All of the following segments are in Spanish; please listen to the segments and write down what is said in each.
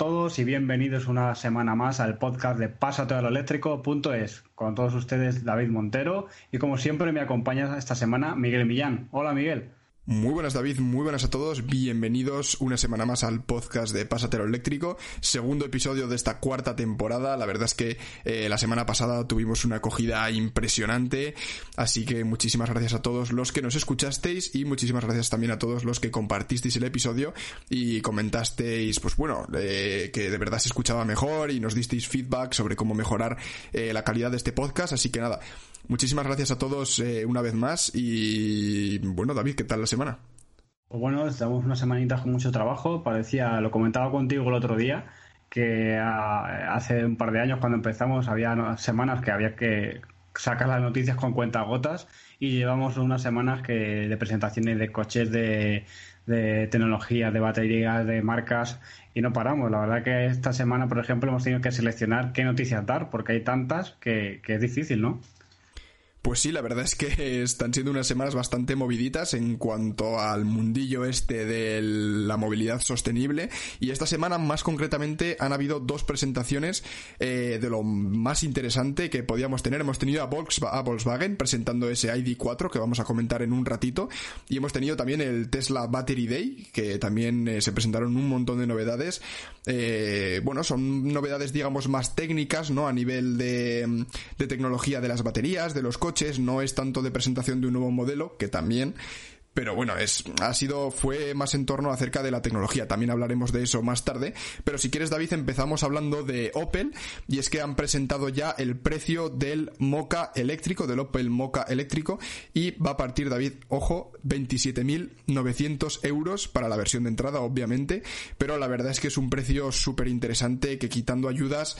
A todos y bienvenidos una semana más al podcast de Eléctrico.es. Con todos ustedes David Montero y como siempre me acompaña esta semana Miguel Millán. Hola Miguel. Muy buenas David, muy buenas a todos, bienvenidos una semana más al podcast de Pásatelo Eléctrico, segundo episodio de esta cuarta temporada, la verdad es que eh, la semana pasada tuvimos una acogida impresionante, así que muchísimas gracias a todos los que nos escuchasteis y muchísimas gracias también a todos los que compartisteis el episodio y comentasteis, pues bueno, eh, que de verdad se escuchaba mejor y nos disteis feedback sobre cómo mejorar eh, la calidad de este podcast, así que nada, Muchísimas gracias a todos eh, una vez más y bueno, David, ¿qué tal la semana? Pues bueno, estamos una semanita con mucho trabajo. Parecía, lo comentaba contigo el otro día, que hace un par de años cuando empezamos había semanas que había que sacar las noticias con cuentagotas y llevamos unas semanas que de presentaciones de coches de, de tecnología, de baterías, de marcas y no paramos. La verdad que esta semana, por ejemplo, hemos tenido que seleccionar qué noticias dar porque hay tantas que es difícil, ¿no? Pues sí, la verdad es que están siendo unas semanas bastante moviditas en cuanto al mundillo este de la movilidad sostenible y esta semana más concretamente han habido dos presentaciones eh, de lo más interesante que podíamos tener. Hemos tenido a, Volkswagen presentando ese ID4 que vamos a comentar en un ratito y hemos tenido también el Tesla Battery Day que también eh, se presentaron un montón de novedades. Eh, bueno, son novedades digamos más técnicas, ¿no? A nivel de, de tecnología de las baterías, de los coches no es tanto de presentación de un nuevo modelo, que también, pero bueno, es, ha sido, fue más en torno acerca de la tecnología. También hablaremos de eso más tarde. Pero si quieres, David, empezamos hablando de Opel. Y es que han presentado ya el precio del Mocha eléctrico, del Opel Mocha eléctrico. Y va a partir, David, ojo, 27.900 euros para la versión de entrada, obviamente. Pero la verdad es que es un precio súper interesante que quitando ayudas,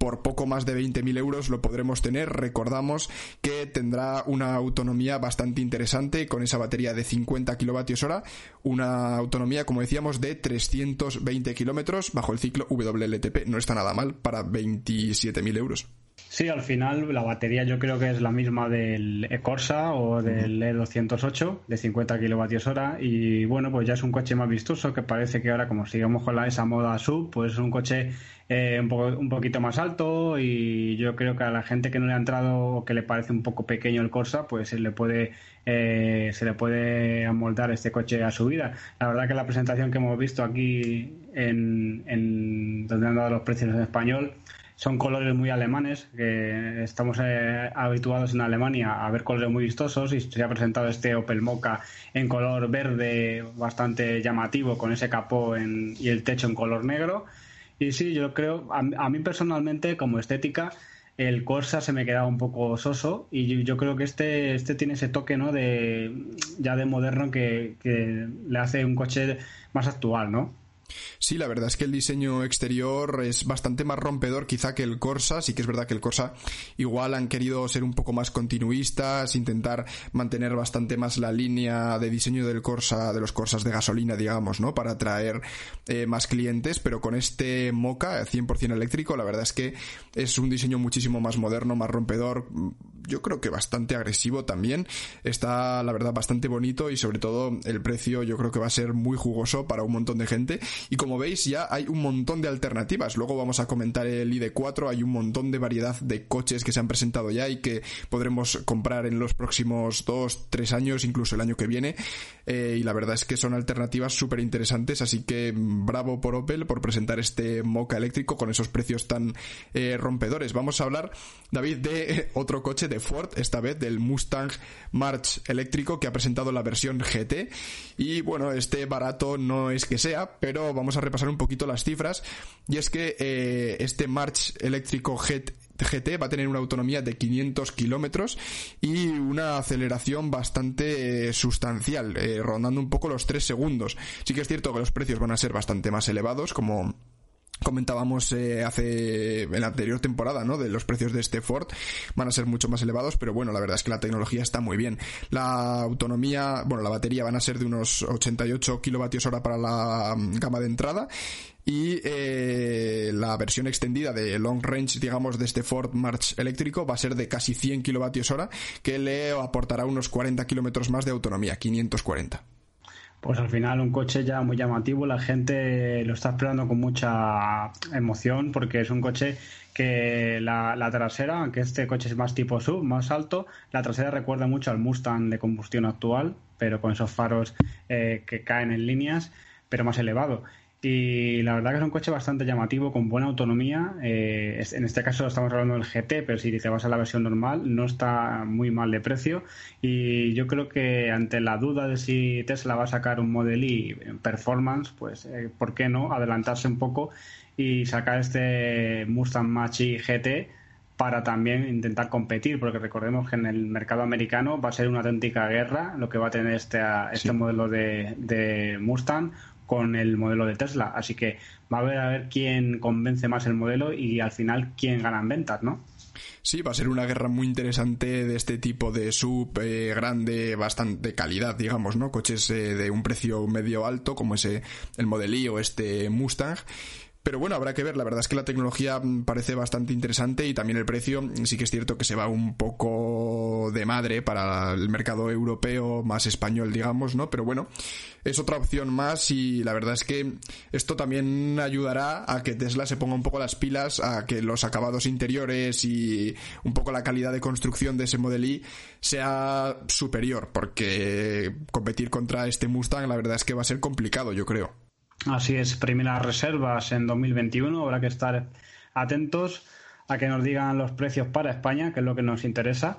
por poco más de 20.000 euros lo podremos tener. Recordamos que tendrá una autonomía bastante interesante con esa batería de 50 kilovatios hora, una autonomía, como decíamos, de 320 kilómetros bajo el ciclo WLTP. No está nada mal para 27.000 euros. Sí, al final la batería yo creo que es la misma del e-Corsa o del E208 de 50 kilovatios hora. Y bueno, pues ya es un coche más vistoso que parece que ahora como sigamos con la, esa moda sub, pues es un coche eh, un, poco, un poquito más alto. Y yo creo que a la gente que no le ha entrado o que le parece un poco pequeño el Corsa, pues se le puede eh, se le puede amoldar este coche a su vida. La verdad que la presentación que hemos visto aquí en, en donde han dado los precios en español son colores muy alemanes, que estamos eh, habituados en Alemania a ver colores muy vistosos y se ha presentado este Opel Mocha en color verde bastante llamativo con ese capó y el techo en color negro. Y sí, yo creo, a, mí personalmente como estética, el Corsa se me quedaba un poco soso y yo, creo que este, este tiene ese toque ¿no? de ya de moderno que, que le hace un coche más actual, ¿no? Sí, la verdad es que el diseño exterior es bastante más rompedor quizá que el Corsa. Sí que es verdad que el Corsa igual han querido ser un poco más continuistas, intentar mantener bastante más la línea de diseño del Corsa, de los Corsas de gasolina, digamos, ¿no? Para atraer eh, más clientes, pero con este Mocha 100% eléctrico, la verdad es que es un diseño muchísimo más moderno, más rompedor, yo creo que bastante agresivo también. Está, la verdad, bastante bonito y sobre todo el precio yo creo que va a ser muy jugoso para un montón de gente. Y como veis ya hay un montón de alternativas. Luego vamos a comentar el ID4, hay un montón de variedad de coches que se han presentado ya y que podremos comprar en los próximos dos, tres años, incluso el año que viene. Eh, y la verdad es que son alternativas súper interesantes, así que bravo por Opel por presentar este Mocha eléctrico con esos precios tan eh, rompedores. Vamos a hablar, David, de otro coche de Ford, esta vez del Mustang March eléctrico que ha presentado la versión GT. Y bueno, este barato no es que sea, pero vamos a repasar un poquito las cifras. Y es que eh, este March eléctrico GT GT va a tener una autonomía de 500 kilómetros y una aceleración bastante eh, sustancial, eh, rondando un poco los 3 segundos. Sí que es cierto que los precios van a ser bastante más elevados, como comentábamos eh, hace en la anterior temporada, ¿no? De los precios de este Ford van a ser mucho más elevados, pero bueno, la verdad es que la tecnología está muy bien. La autonomía, bueno, la batería van a ser de unos 88 kilovatios hora para la mm, gama de entrada y eh, la versión extendida de long range, digamos, de este Ford March eléctrico va a ser de casi 100 kilovatios hora, que le aportará unos 40 kilómetros más de autonomía, 540. Pues al final un coche ya muy llamativo, la gente lo está esperando con mucha emoción porque es un coche que la, trasera, aunque este coche es más tipo sub, más alto, la trasera recuerda mucho al Mustang de combustión actual, pero con esos faros eh, que caen en líneas, pero más elevado. Y la verdad que es un coche bastante llamativo, con buena autonomía. Eh, en este caso estamos hablando del GT, pero si te vas a la versión normal, no está muy mal de precio. Y yo creo que ante la duda de si Tesla va a sacar un Model Y performance, pues eh, ¿por qué no adelantarse un poco y sacar este Mustang Mach-E GT para también intentar competir, porque recordemos que en el mercado americano va a ser una auténtica guerra lo que va a tener este, este modelo de, de Mustang con el modelo de Tesla. Así que va a ver a ver quién convence más el modelo y al final quién gana en ventas, ¿no? Sí, va a ser una guerra muy interesante de este tipo de sub eh, grande, bastante calidad, digamos, ¿no? Coches eh, de un precio medio alto, como ese el Model I o este Mustang. Pero bueno, habrá que ver. La verdad es que la tecnología mm, parece bastante interesante y también el precio mm, sí que es cierto que se va un poco de madre para el mercado europeo más español, digamos, ¿no? Pero bueno, es otra opción más y la verdad es que esto también ayudará a que Tesla se ponga un poco las pilas, a que los acabados interiores y un poco la calidad de construcción de ese Model I sea superior, porque competir contra este Mustang la verdad es que va a ser complicado, yo creo. Así es, primeras reservas en 2021. Habrá que estar atentos a que nos digan los precios para España, que es lo que nos interesa.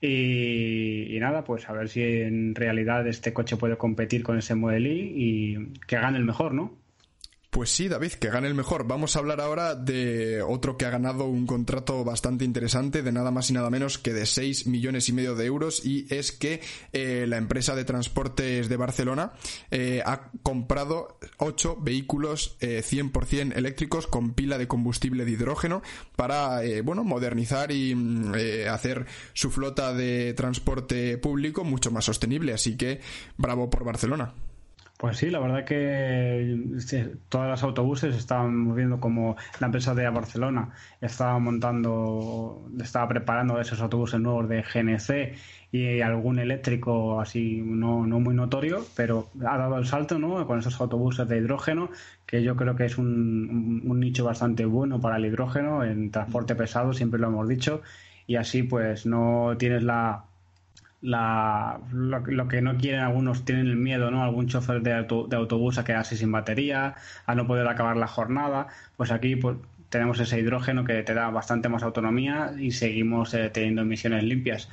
Y, y, nada, pues a ver si en realidad este coche puede competir con ese Model I y que gane el mejor, ¿no? Pues sí, David, que gane el mejor. Vamos a hablar ahora de otro que ha ganado un contrato bastante interesante, de nada más y nada menos que de 6 millones y medio de euros, y es que eh, la empresa de transportes de Barcelona eh, ha comprado 8 vehículos 100% eh, eléctricos con pila de combustible de hidrógeno para, bueno, modernizar y mm, hacer su flota de transporte público mucho más sostenible. Así que bravo por Barcelona. Pues sí, la verdad que todas las autobuses estaban viendo como la empresa de Barcelona estaba montando, estaba preparando esos autobuses nuevos de GNC y algún eléctrico así no, no muy notorio, pero ha dado el salto ¿no? con esos autobuses de hidrógeno, que yo creo que es un, un nicho bastante bueno para el hidrógeno en transporte pesado, siempre lo hemos dicho, y así pues no tienes la la, lo, que no quieren algunos tienen el miedo, ¿no? Algún chofer de, autobús a quedarse sin batería, a no poder acabar la jornada, pues aquí pues, tenemos ese hidrógeno que te da bastante más autonomía y seguimos eh, teniendo emisiones limpias.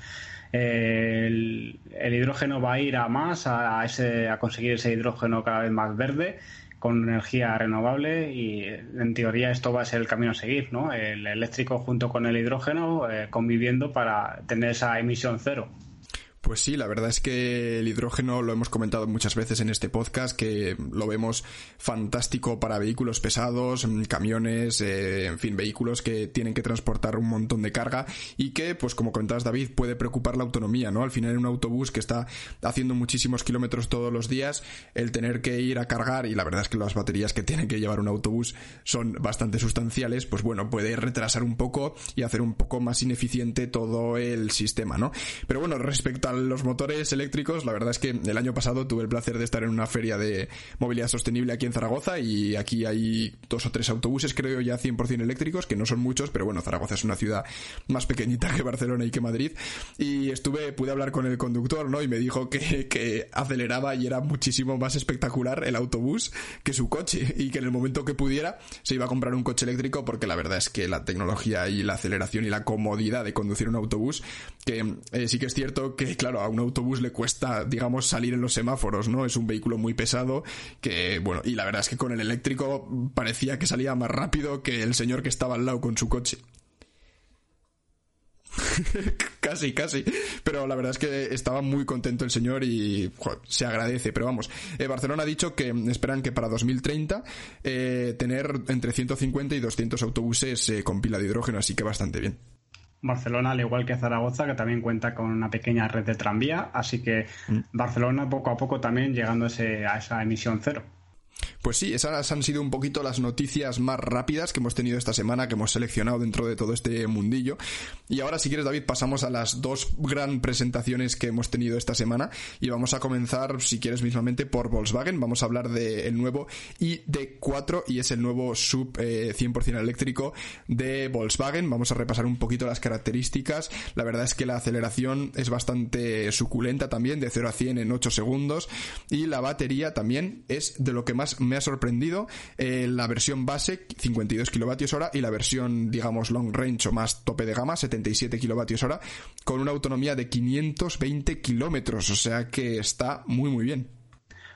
el, hidrógeno va a ir a más, a, ese, a conseguir ese hidrógeno cada vez más verde con energía renovable y en teoría esto va a ser el camino a seguir, ¿no? El eléctrico junto con el hidrógeno eh, conviviendo para tener esa emisión cero. Pues sí, la verdad es que el hidrógeno lo hemos comentado muchas veces en este podcast, que lo vemos fantástico para vehículos pesados, mm, camiones, eh, en fin, vehículos que tienen que transportar un montón de carga y que, pues como comentabas David, puede preocupar la autonomía, ¿no? Al final en un autobús que está haciendo muchísimos kilómetros todos los días, el tener que ir a cargar, y la verdad es que las baterías que tiene que llevar un autobús son bastante sustanciales, pues bueno, puede retrasar un poco y hacer un poco más ineficiente todo el sistema, ¿no? Pero bueno, respecto los motores eléctricos, la verdad es que el año pasado tuve el placer de estar en una feria de movilidad sostenible aquí en Zaragoza y aquí hay dos o tres autobuses, creo ya 100% eléctricos, que no son muchos, pero bueno, Zaragoza es una ciudad más pequeñita que Barcelona y que Madrid. Y estuve, pude hablar con el conductor, ¿no? Y me dijo que, que aceleraba y era muchísimo más espectacular el autobús que su coche y que en el momento que pudiera se iba a comprar un coche eléctrico porque la verdad es que la tecnología y la aceleración y la comodidad de conducir un autobús, que eh, sí que es cierto que, claro, a un autobús le cuesta, digamos, salir en los semáforos, ¿no? Es un vehículo muy pesado que, bueno, y la verdad es que con el eléctrico parecía que salía más rápido que el señor que estaba al lado con su coche. casi, casi. Pero la verdad es que estaba muy contento el señor y se agradece. Pero vamos, eh, Barcelona ha dicho que esperan que para 2030 eh, tener entre 150 y 200 autobuses eh, con pila de hidrógeno, así que bastante bien. Barcelona, al igual que Zaragoza, que también cuenta con una pequeña red de tranvía, así que mm. Barcelona poco a poco también llegando a esa emisión cero. Pues sí, esas han sido un poquito las noticias más rápidas que hemos tenido esta semana, que hemos seleccionado dentro de todo este mundillo. Y ahora, si quieres, David, pasamos a las dos gran presentaciones que hemos tenido esta semana. Y vamos a comenzar, si quieres, mismamente por Volkswagen. Vamos a hablar del nuevo ID4 y es el nuevo sub 100% eh, eléctrico de Volkswagen. Vamos a repasar un poquito las características. La verdad es que la aceleración es bastante suculenta también, de 0 a 100 en 8 segundos. Y la batería también es de lo que más me ha sorprendido eh, la versión base 52 kilovatios hora y la versión digamos long range o más tope de gama 77 kilovatios hora con una autonomía de 520 kilómetros. O sea que está muy muy bien.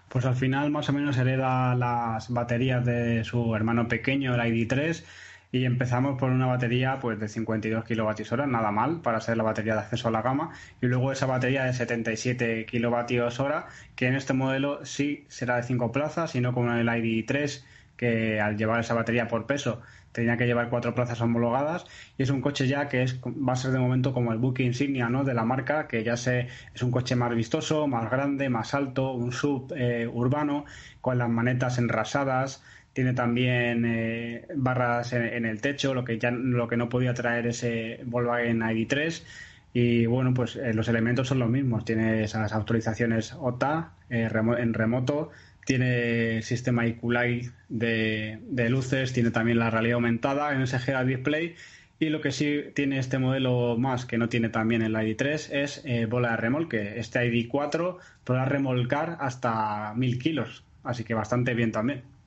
Pues al final más o menos hereda las baterías de su hermano pequeño el ID3 y empezamos por una batería pues de 52 kilovatios hora, nada mal para ser la batería de acceso a la gama y luego esa batería de 77 kilovatios hora que en este modelo sí será de 5 plazas y no como en el ID3 que al llevar esa batería por peso tenía que llevar cuatro plazas homologadas y es un coche ya que es va a ser de momento como el buque insignia ¿no? de la marca que ya se es un coche más vistoso más grande más alto un sub eh, urbano con las manetas enrasadas tiene también eh, barras en, el techo, lo que ya lo que no podía traer ese Volkswagen ID3. Y bueno, pues eh, los elementos son los mismos. Tiene esas autorizaciones OTA eh, en remoto, tiene sistema IQ de, luces, tiene también la realidad aumentada en ese GA Display. Y lo que sí tiene este modelo más que no tiene también el ID3 es bola de remolque. Este ID4 podrá remolcar hasta 1000 kilos, así que bastante bien también.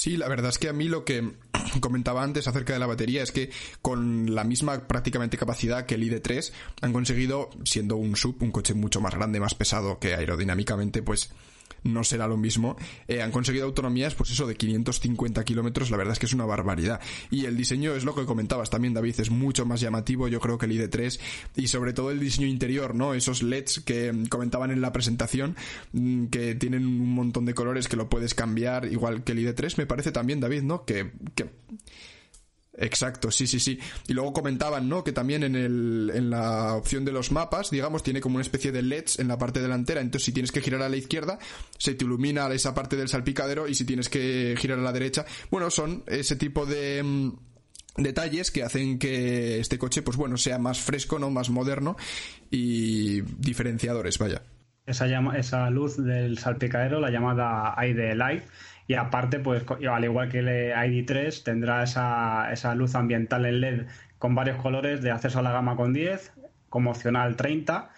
Sí, la verdad es que a mí lo que comentaba antes acerca de la batería es que con la misma prácticamente capacidad que el ID3 han conseguido, siendo un sub, un coche mucho más grande, más pesado que aerodinámicamente, pues no será lo mismo. Eh, han conseguido autonomías, pues eso, de 550 kilómetros, la verdad es que es una barbaridad. Y el diseño es lo que comentabas también, David, es mucho más llamativo, yo creo que el ID3, y sobre todo el diseño interior, ¿no? Esos LEDs que comentaban en la presentación, mm, que tienen un montón de colores que lo puedes cambiar, igual que el ID3, me parece también, David, ¿no? Que Exacto, sí, sí, sí. Y luego comentaban, ¿no? Que también en, el, en la opción de los mapas, digamos, tiene como una especie de LEDs en la parte delantera. Entonces, si tienes que girar a la izquierda, se te ilumina esa parte del salpicadero y si tienes que girar a la derecha, bueno, son ese tipo de mm, detalles que hacen que este coche, pues bueno, sea más fresco, ¿no? Más moderno y diferenciadores, vaya. Esa, llama, esa luz del salpicadero, la llamada ID Light, y aparte, pues al igual que el ID3, tendrá esa, esa luz ambiental en LED con varios colores de acceso a la gama con 10, como opcional 30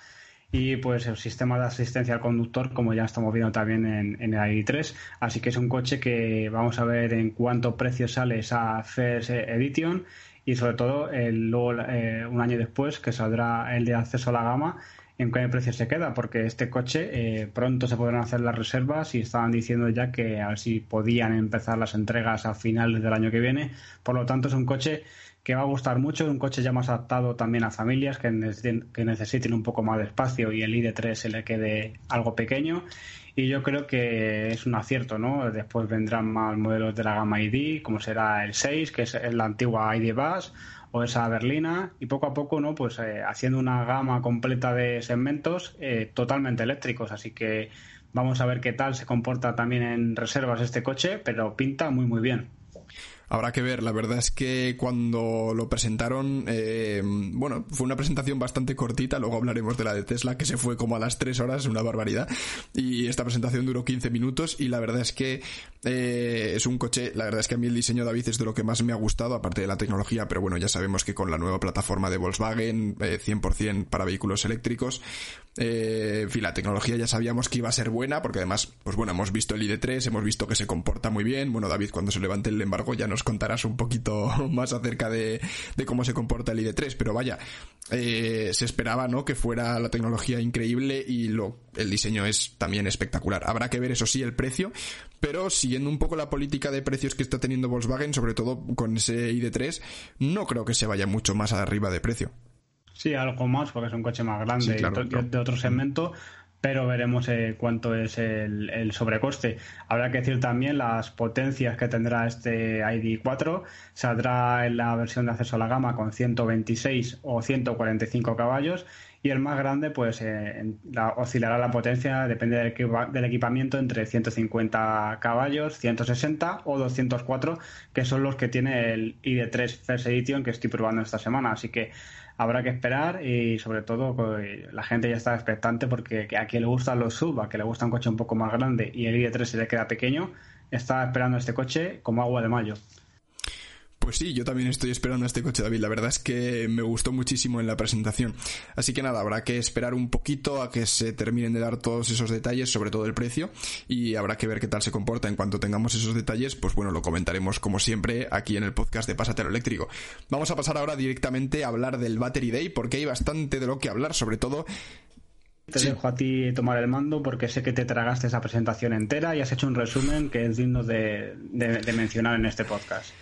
y pues el sistema de asistencia al conductor como ya estamos viendo también en, el ID3 así que es un coche que vamos a ver en cuánto precio sale esa First Edition y sobre todo luego eh, un año después que saldrá el de acceso a la gama en qué precio se queda, porque este coche eh, pronto se podrán hacer las reservas y estaban diciendo ya que a ver si podían empezar las entregas a finales del año que viene. Por lo tanto, es un coche que va a gustar mucho, un coche ya más adaptado también a familias que necesiten, que necesiten un poco más de espacio y el ID3 se le quede algo pequeño. Y yo creo que es un acierto, ¿no? Después vendrán más modelos de la gama ID, como será el 6, que es la antigua ID Bus, o esa berlina y poco a poco no pues eh, haciendo una gama completa de segmentos eh, totalmente eléctricos. Así que vamos a ver qué tal se comporta también en reservas este coche pero pinta muy muy bien Habrá que ver, la verdad es que cuando lo presentaron, eh, bueno, fue una presentación bastante cortita, luego hablaremos de la de Tesla, que se fue como a las 3 horas, una barbaridad, y esta presentación duró 15 minutos y la verdad es que eh, es un coche, la verdad es que a mí el diseño David es de lo que más me ha gustado, aparte de la tecnología, pero bueno, ya sabemos que con la nueva plataforma de Volkswagen, 100% eh, para vehículos eléctricos, eh, en fin, la tecnología ya sabíamos que iba a ser buena, porque además, pues bueno, hemos visto el ID3, hemos visto que se comporta muy bien. Bueno, David, cuando se levante el embargo ya nos contarás un poquito más acerca de, cómo se comporta el ID3, pero vaya, eh, se esperaba, ¿no? Que fuera la tecnología increíble y lo, el diseño es también espectacular. Habrá que ver, eso sí, el precio, pero siguiendo un poco la política de precios que está teniendo Volkswagen, sobre todo con ese ID3, no creo que se vaya mucho más arriba de precio. Sí, algo más, porque es un coche más grande y de otro segmento, pero veremos eh, cuánto es el, sobrecoste. Habrá que decir también las potencias que tendrá este ID4. Saldrá en la versión de acceso a la gama con 126 o 145 caballos y el más grande pues eh, oscilará la potencia, depende del, equipamiento, entre 150 caballos, 160 o 204, que son los que tiene el ID3 First Edition que estoy probando esta semana. Así que habrá que esperar y sobre todo pues, la gente ya está expectante porque a quien le gustan los sub, a quien le gusta un coche un poco más grande y el ID3 se le queda pequeño, está esperando este coche como agua de mayo. Pues sí, yo también estoy esperando a este coche, David. La verdad es que me gustó muchísimo en la presentación. Así que nada, habrá que esperar un poquito a que se terminen de dar todos esos detalles, sobre todo el precio, y habrá que ver qué tal se comporta. En cuanto tengamos esos detalles, pues bueno, lo comentaremos como siempre aquí en el podcast de Pasatero Eléctrico. Vamos a pasar ahora directamente a hablar del Battery Day, porque hay bastante de lo que hablar, sobre todo te dejo a ti tomar el mando porque sé que te tragaste esa presentación entera y has hecho un resumen que es digno de mencionar en este podcast.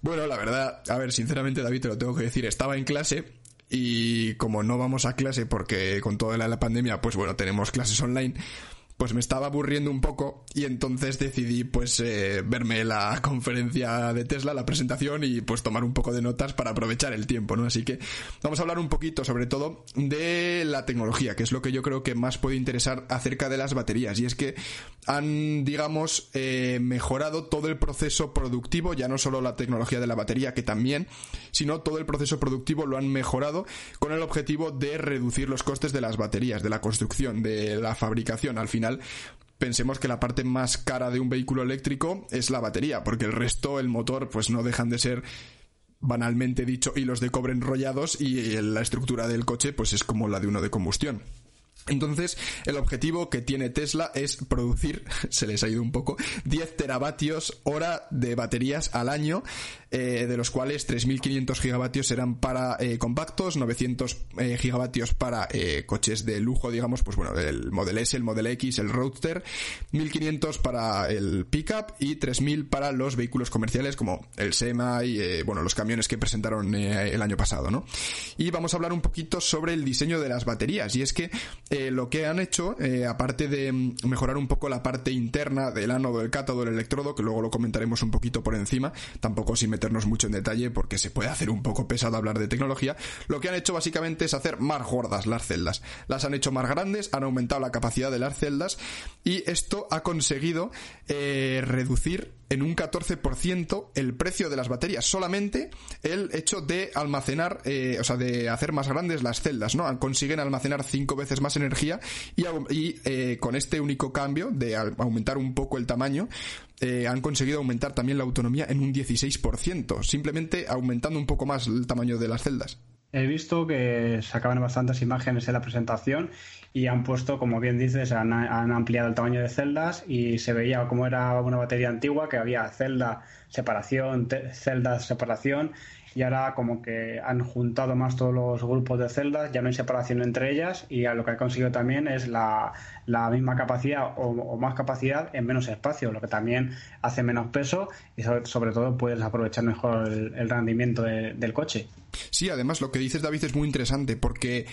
Bueno, la verdad, a ver, sinceramente, David, te lo tengo que decir, estaba en clase y como no vamos a clase porque con toda la pandemia, pues bueno, tenemos clases online, pues me estaba aburriendo un poco y entonces decidí pues eh, verme la conferencia de Tesla, la presentación y pues tomar un poco de notas para aprovechar el tiempo, ¿no? Así que vamos a hablar un poquito sobre todo de la tecnología, que es lo que yo creo que más puede interesar acerca de las baterías y es que han, digamos, eh, mejorado todo el proceso productivo, ya no solo la tecnología de la batería, que también, sino todo el proceso productivo lo han mejorado con el objetivo de reducir los costes de las baterías, de la construcción, de la fabricación al final pensemos que la parte más cara de un vehículo eléctrico es la batería, porque el resto, el motor, pues no dejan de ser banalmente dicho hilos de cobre enrollados y la estructura del coche pues es como la de uno de combustión. Entonces, el objetivo que tiene Tesla es producir, se les ha ido un poco, 10 teravatios hora de baterías al año, eh, de los cuales 3.500 gigavatios serán para eh, compactos, 900 eh, gigavatios para coches de lujo, digamos, pues bueno, el Model S, el Model X, el Roadster, 1.500 para el pickup y 3.000 para los vehículos comerciales como el SEMA y, bueno, los camiones que presentaron el año pasado, ¿no? Y vamos a hablar un poquito sobre el diseño de las baterías, y es que lo que han hecho, aparte de mejorar un poco la parte interna del ánodo, el cátodo, el electrodo, que luego lo comentaremos un poquito por encima, tampoco si me meternos mucho en detalle porque se puede hacer un poco pesado hablar de tecnología, lo que han hecho básicamente es hacer más gordas las celdas. Las han hecho más grandes, han aumentado la capacidad de las celdas y esto ha conseguido eh, reducir en un 14% el precio de las baterías, solamente el hecho de almacenar, eh, o sea, de hacer más grandes las celdas, ¿no? Consiguen almacenar cinco veces más energía y, eh, con este único cambio de aumentar un poco el tamaño, eh, han conseguido aumentar también la autonomía en un 16%, simplemente aumentando un poco más el tamaño de las celdas. He visto que sacaban bastantes imágenes en la presentación y han puesto, como bien dices, han, han, ampliado el tamaño de celdas y se veía como era una batería antigua, que había celda, separación, celdas, separación y ahora como que han juntado más todos los grupos de celdas, ya no hay separación entre ellas y lo que ha conseguido también es la, la misma capacidad o, más capacidad en menos espacio, lo que también hace menos peso y sobre, todo puedes aprovechar mejor el, rendimiento del coche. Sí, además lo que dices David es muy interesante porque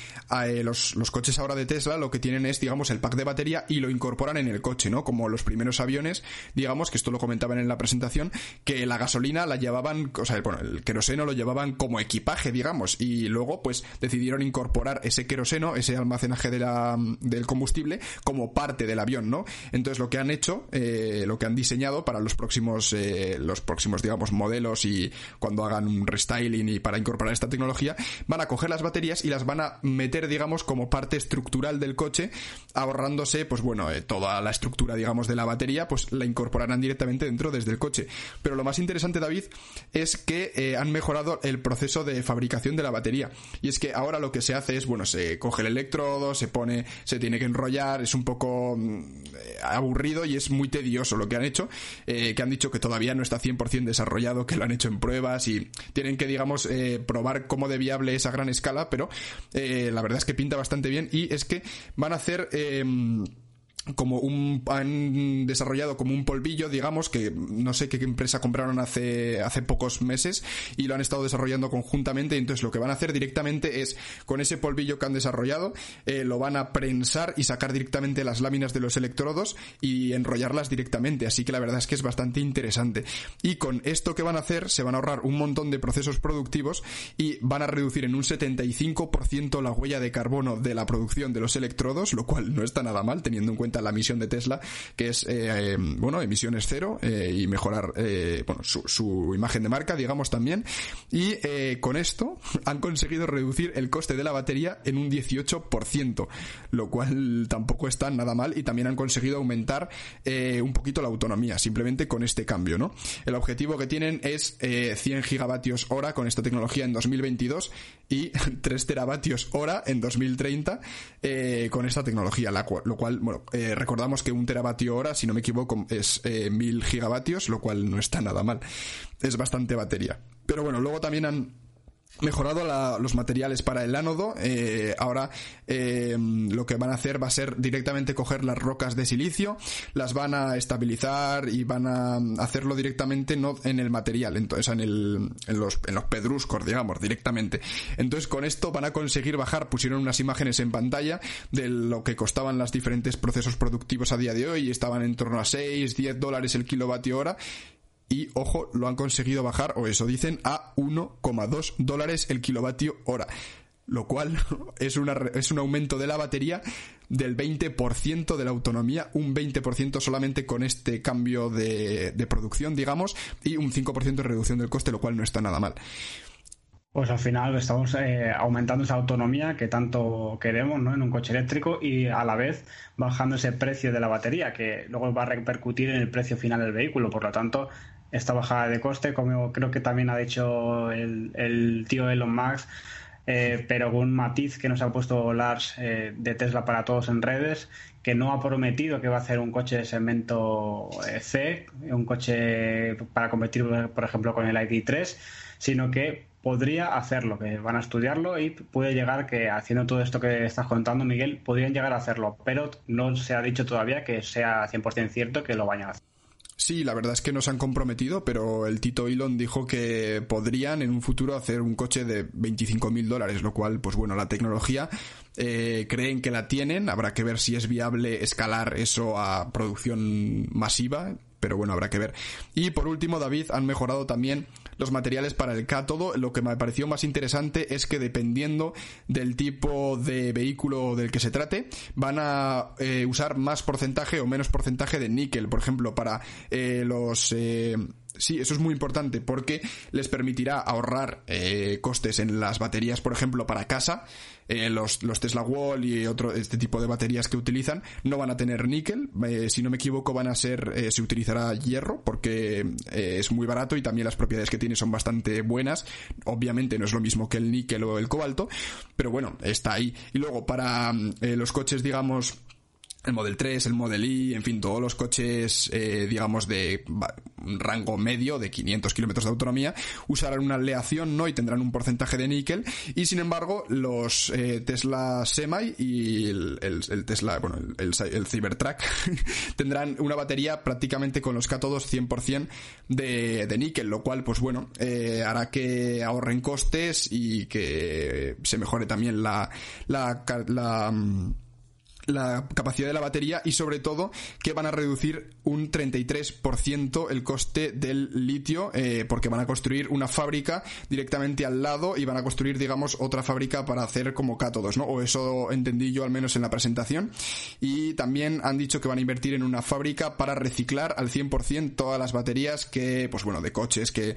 eh, los, los, coches ahora de Tesla lo que tienen es, digamos, el pack de batería y lo incorporan en el coche, ¿no? Como los primeros aviones, digamos, que esto lo comentaban en la presentación, que la gasolina la llevaban, o sea, bueno, el queroseno lo llevaban como equipaje, digamos, y luego pues decidieron incorporar ese queroseno, ese almacenaje de la, del combustible, como parte del avión, ¿no? Entonces lo que han hecho, eh, lo que han diseñado para los próximos, eh, los próximos, digamos, modelos y cuando hagan un restyling y para incorporar esta tecnología, van a coger las baterías y las van a meter, digamos, como parte estructural del coche, ahorrándose, pues bueno, eh, toda la estructura, digamos, de la batería, pues la incorporarán directamente dentro desde el coche. Pero lo más interesante, David, es que han mejorado el proceso de fabricación de la batería. Y es que ahora lo que se hace es, bueno, se coge el electrodo, se pone, se tiene que enrollar, es un poco mm, aburrido y es muy tedioso lo que han hecho, eh, que han dicho que todavía no está 100% desarrollado, que lo han hecho en pruebas y tienen que, digamos, eh, probar cómo de viable es a gran escala, pero eh, la verdad es que pinta bastante bien y es que van a hacer como un han desarrollado como un polvillo digamos que no sé qué empresa compraron hace hace pocos meses y lo han estado desarrollando conjuntamente entonces lo que van a hacer directamente es con ese polvillo que han desarrollado eh, lo van a prensar y sacar directamente las láminas de los electrodos y enrollarlas directamente. Así que la verdad es que es bastante interesante. Y con esto que van a hacer se van a ahorrar un montón de procesos productivos y van a reducir en un 75% la huella de carbono de la producción de los electrodos lo cual no está nada mal teniendo en cuenta la misión de Tesla, que es, eh, eh, bueno, emisiones cero eh, y mejorar, su, imagen de marca, digamos también. Y con esto han conseguido reducir el coste de la batería en un 18%, lo cual tampoco está nada mal y también han conseguido aumentar un poquito la autonomía, simplemente con este cambio, ¿no? El objetivo que tienen es 100 gigavatios hora con esta tecnología en 2022 y 3 teravatios hora en 2030 con esta tecnología, lo cual, bueno, recordamos que un teravatio hora, si no me equivoco, es eh, mil gigavatios, lo cual no está nada mal. Es bastante batería. Pero bueno, luego también han mejorado los materiales para el ánodo. Eh, ahora eh, lo que van a hacer va a ser directamente coger las rocas de silicio, las van a estabilizar y van a hacerlo directamente no en el material, entonces en, el, en, los, en los pedruscos, digamos, directamente. Entonces con esto van a conseguir bajar, pusieron unas imágenes en pantalla de lo que costaban los diferentes procesos productivos a día de hoy estaban en torno a 6, 10 dólares el kilovatio hora y ojo, lo han conseguido bajar, o eso dicen, a 1,2 dólares el kilovatio hora. Lo cual es, una, es un aumento de la batería del 20% de la autonomía, un 20% solamente con este cambio de, producción, digamos, y un 5% de reducción del coste, lo cual no está nada mal. Pues al final estamos eh, aumentando esa autonomía que tanto queremos ¿no? en un coche eléctrico y a la vez bajando ese precio de la batería que luego va a repercutir en el precio final del vehículo. Por lo tanto, esta bajada de coste, como creo que también ha dicho el, tío Elon Musk, eh, pero con un matiz que nos ha puesto Lars eh, de Tesla para todos en redes, que no ha prometido que va a hacer un coche de segmento eh, C, un coche para competir, por ejemplo, con el ID3, sino que podría hacerlo, que van a estudiarlo y puede llegar que haciendo todo esto que estás contando, Miguel, podrían llegar a hacerlo, pero no se ha dicho todavía que sea 100% cierto que lo vayan a hacer. Sí, la verdad es que no se han comprometido, pero el Tito Elon dijo que podrían en un futuro hacer un coche de 25 mil dólares, lo cual, pues bueno, la tecnología eh, creen que la tienen, habrá que ver si es viable escalar eso a producción masiva, pero bueno, habrá que ver. Y por último, David, han mejorado también los materiales para el cátodo. Lo que me pareció más interesante es que dependiendo del tipo de vehículo del que se trate, van a eh, usar más porcentaje o menos porcentaje de níquel. Por ejemplo, para eh, los... Eh, sí, eso es muy importante porque les permitirá ahorrar costes en las baterías, por ejemplo, para casa. Eh, los, los, Tesla Wall y otro este tipo de baterías que utilizan no van a tener níquel eh, si no me equivoco van a ser eh, se utilizará hierro porque es muy barato y también las propiedades que tiene son bastante buenas obviamente no es lo mismo que el níquel o el cobalto pero bueno está ahí y luego para los coches digamos el Model 3, el Model Y, en fin, todos los coches, eh, digamos, de rango medio, de 500 kilómetros de autonomía, usarán una aleación, ¿no? Y tendrán un porcentaje de níquel. Y sin embargo, los eh, Tesla Semi y el, Tesla, bueno, el, el Cybertruck tendrán una batería prácticamente con los cátodos 100% de, de níquel, lo cual, pues bueno, eh, hará que ahorren costes y que se mejore también la, la, la mm, la capacidad de la batería y sobre todo que van a reducir un 33% el coste del litio eh, porque van a construir una fábrica directamente al lado y van a construir digamos otra fábrica para hacer como cátodos, ¿no? O eso entendí yo al menos en la presentación y también han dicho que van a invertir en una fábrica para reciclar al 100% todas las baterías que pues bueno de coches que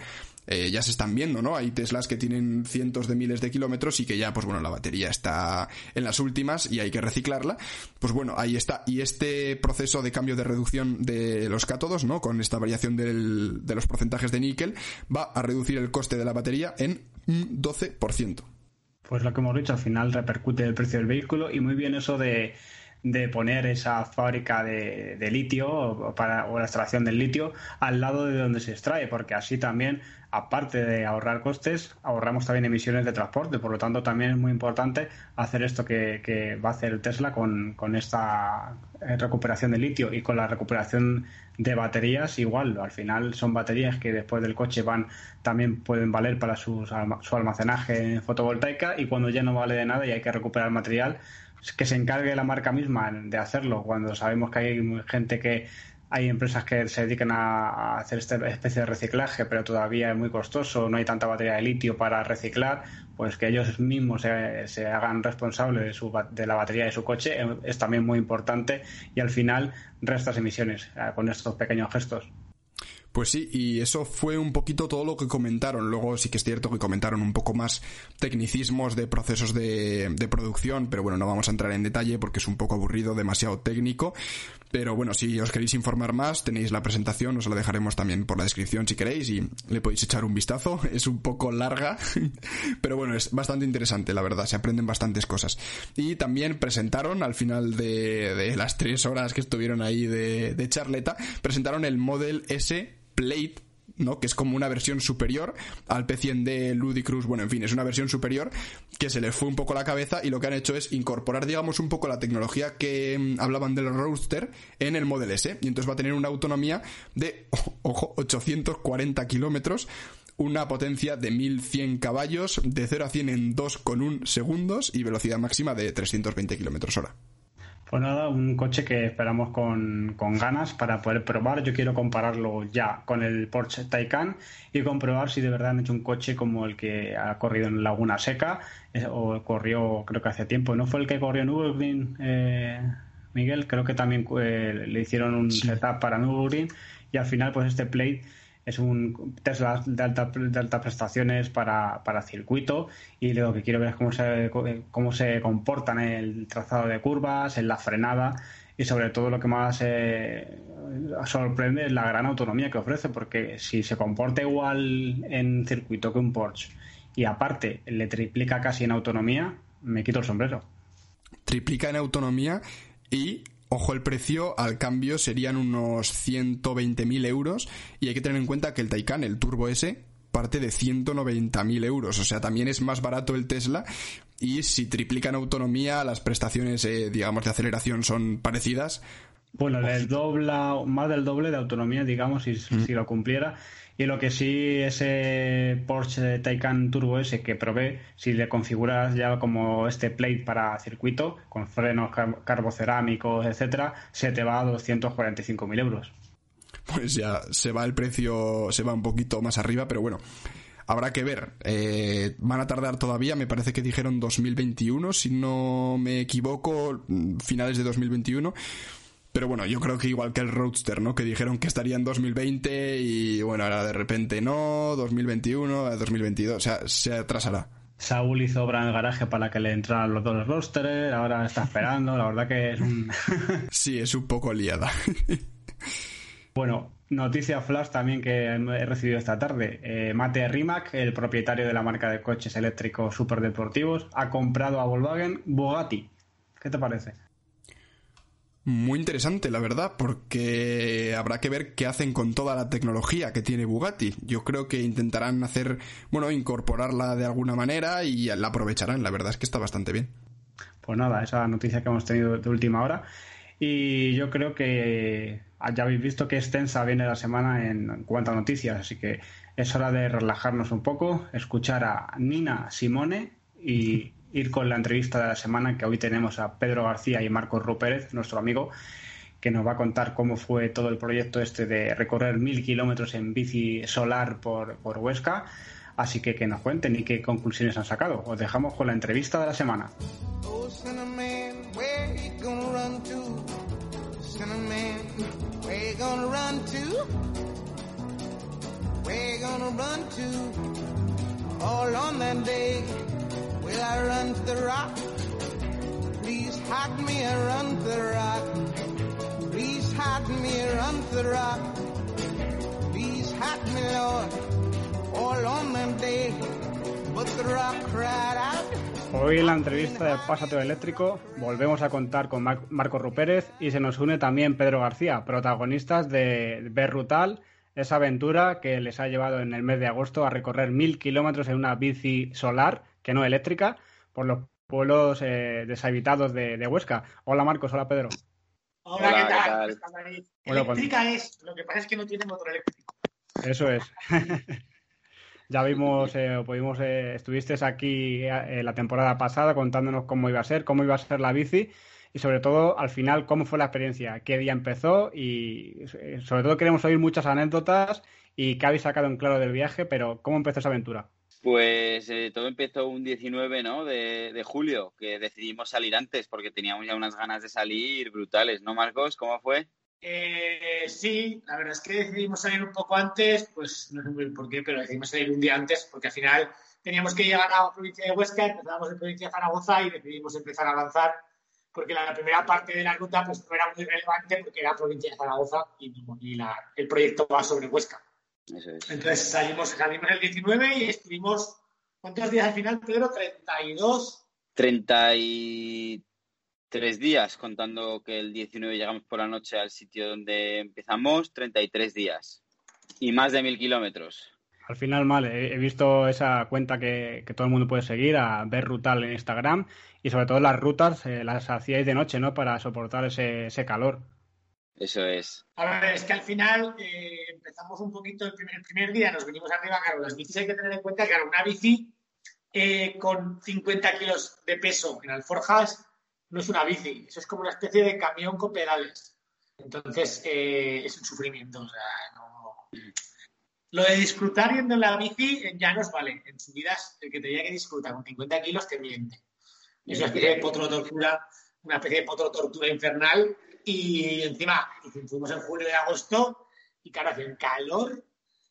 eh, ya se están viendo, ¿no? Hay Teslas que tienen cientos de miles de kilómetros y que ya, pues bueno, la batería está en las últimas y hay que reciclarla. Pues bueno, ahí está. Y este proceso de cambio de reducción de los cátodos, ¿no? Con esta variación de los porcentajes de níquel, va a reducir el coste de la batería en un 12%. Pues lo que hemos dicho, al final repercute el precio del vehículo y muy bien eso de de poner esa fábrica de, litio o, para, o la extracción del litio al lado de donde se extrae, porque así también, aparte de ahorrar costes, ahorramos también emisiones de transporte. Por lo tanto, también es muy importante hacer esto que, va a hacer Tesla con, con esta eh, recuperación de litio y con la recuperación de baterías igual. Al final son baterías que después del coche van también pueden valer para su, su almacenaje fotovoltaica y cuando ya no vale de nada y hay que recuperar material, que se encargue la marca misma de hacerlo, cuando sabemos que hay gente que hay empresas que se dedican a, hacer esta especie de reciclaje, pero todavía es muy costoso, no hay tanta batería de litio para reciclar, pues que ellos mismos se, hagan responsables de, su, de la batería de su coche es también muy importante y al final restas emisiones eh, con estos pequeños gestos. Pues sí, y eso fue un poquito todo lo que comentaron. Luego sí que es cierto que comentaron un poco más tecnicismos de procesos de, producción, pero bueno, no vamos a entrar en detalle porque es un poco aburrido, demasiado técnico. Pero bueno, si os queréis informar más, tenéis la presentación, os la dejaremos también por la descripción si queréis y le podéis echar un vistazo. Es un poco larga, pero bueno, es bastante interesante, la verdad, se aprenden bastantes cosas. Y también presentaron, al final de, las tres horas que estuvieron ahí de, de charleta, presentaron el Model S Plate ¿no? Que es como una versión superior al P100 de Ludicruz. Bueno, en fin, es una versión superior que se les fue un poco la cabeza y lo que han hecho es incorporar, digamos, un poco la tecnología que mm, hablaban del Roadster en el Model S. Y entonces va a tener una autonomía de, ojo, 840 kilómetros una potencia de 1100 caballos, de 0 a 100 en 2,1 segundos y velocidad máxima de 320 kilómetros hora. Pues nada, un coche que esperamos con, ganas para poder probar. Yo quiero compararlo ya con el Porsche Taycan y comprobar si de verdad han hecho un coche como el que ha corrido en Laguna Seca eh, o corrió creo que hace tiempo. ¿No fue el que corrió en Nürburgring, eh, Miguel? Creo que también eh, le hicieron un setup para Nürburgring y al final pues este Plate es un Tesla de alta, de altas prestaciones para, para, circuito y lo que quiero ver es cómo se, cómo se comportan el trazado de curvas, en la frenada y sobre todo lo que más eh, sorprende es la gran autonomía que ofrece porque si se comporta igual en circuito que un Porsche y aparte le triplica casi en autonomía, me quito el sombrero. Triplica en autonomía y Ojo, el precio al cambio serían unos 120.000 euros y hay que tener en cuenta que el Taycan, el Turbo S, parte de 190.000 euros. O sea, también es más barato el Tesla y si triplican autonomía, las prestaciones, eh, digamos, de aceleración son parecidas. Bueno, el dobla, más del doble de autonomía, digamos, si, mm. si lo cumpliera. Y lo que sí, ese Porsche Taycan Turbo S que probé, si le configuras ya como este plate para circuito, con frenos carbocerámicos, etcétera, se te va a 245.000 euros. Pues ya se va el precio, se va un poquito más arriba, pero bueno, habrá que ver. Eh, van a tardar todavía, me parece que dijeron 2021, si no me equivoco, finales de 2021. Pero bueno, yo creo que igual que el Roadster, ¿no? Que dijeron que estaría en 2020 y bueno, ahora de repente no, 2021, 2022, o sea, se atrasará. Saúl hizo obra en el garaje para que le entraran los dos Roadsters, ahora está esperando, la verdad que es un... sí, es un poco liada. bueno, noticia flash también que he recibido esta tarde. Eh, Mate Rimac, el propietario de la marca de coches eléctricos superdeportivos, ha comprado a Volkswagen Bugatti. ¿Qué te parece? Muy interesante, la verdad, porque habrá que ver qué hacen con toda la tecnología que tiene Bugatti. Yo creo que intentarán hacer, bueno, incorporarla de alguna manera y la aprovecharán. La verdad es que está bastante bien. Pues nada, esa noticia que hemos tenido de última hora. Y yo creo que ya habéis visto que extensa viene la semana en cuanto a noticias, así que es hora de relajarnos un poco, escuchar a Nina Simone y ir con la entrevista de la semana, que hoy tenemos a Pedro García y Marcos Rupérez, nuestro amigo, que nos va a contar cómo fue todo el proyecto este de recorrer mil kilómetros en bici solar por, por Huesca. Así que que nos cuenten y qué conclusiones han sacado. Os dejamos con la entrevista de la semana. Will Hoy en la entrevista de Pásateo Eléctrico volvemos a contar con Marco Rupérez y se nos une también Pedro García, protagonistas de Berrutal, esa aventura que les ha llevado en el mes de agosto a recorrer mil kilómetros en una bici solar, que no eléctrica, por los pueblos eh, deshabitados de, Huesca. Hola Marcos, hola Pedro. Hola, ¿qué tal? Pues eléctrica es, lo que pasa es que no tiene motor eléctrico. Eso es. Ya vimos, eh, pudimos, eh, estuviste aquí eh, la temporada pasada contándonos cómo iba a ser, cómo iba a ser la bici y sobre todo al final cómo fue la experiencia, qué día empezó y sobre todo queremos oír muchas anécdotas y qué habéis sacado en claro del viaje, pero ¿cómo empezó esa aventura? Pues todo empezó un 19 ¿no? de, de, julio, que decidimos salir antes porque teníamos ya unas ganas de salir brutales, ¿no, Marcos? ¿Cómo fue? Eh, sí, la verdad es que decidimos salir un poco antes, pues no sé muy bien por qué, pero decidimos salir un día antes porque al final teníamos que llegar a la provincia de Huesca, empezamos en provincia de Zaragoza y decidimos empezar a avanzar porque la, primera parte de la ruta pues no era muy relevante porque era provincia de Zaragoza y, el proyecto va sobre Huesca. Entonces salimos, salimos el 19 y estuvimos, ¿cuántos días al final, Pedro? 32. 33 tres días, contando que el 19 llegamos por la noche al sitio donde empezamos, 33 días y más de mil kilómetros. Al final, mal, he visto esa cuenta que, todo el mundo puede seguir, a ver Rutal en Instagram, y sobre todo las rutas eh, las hacíais de noche, ¿no? Para soportar ese, calor. Eso es. A ver, es que al final eh, empezamos un poquito el primer, día, nos venimos arriba, claro, las bicis hay que tener en cuenta que una bici eh, con 50 kilos de peso en alforjas no es una bici, eso es como una especie de camión con pedales. Entonces, eh, es un sufrimiento. Lo de disfrutar yendo en la bici ya nos vale. En subidas, el que tenía que disfrutar con 50 kilos te miente. Es una especie de potro tortura, una especie de potro tortura infernal. Y encima, fuimos en julio y agosto, y claro, hacía un calor.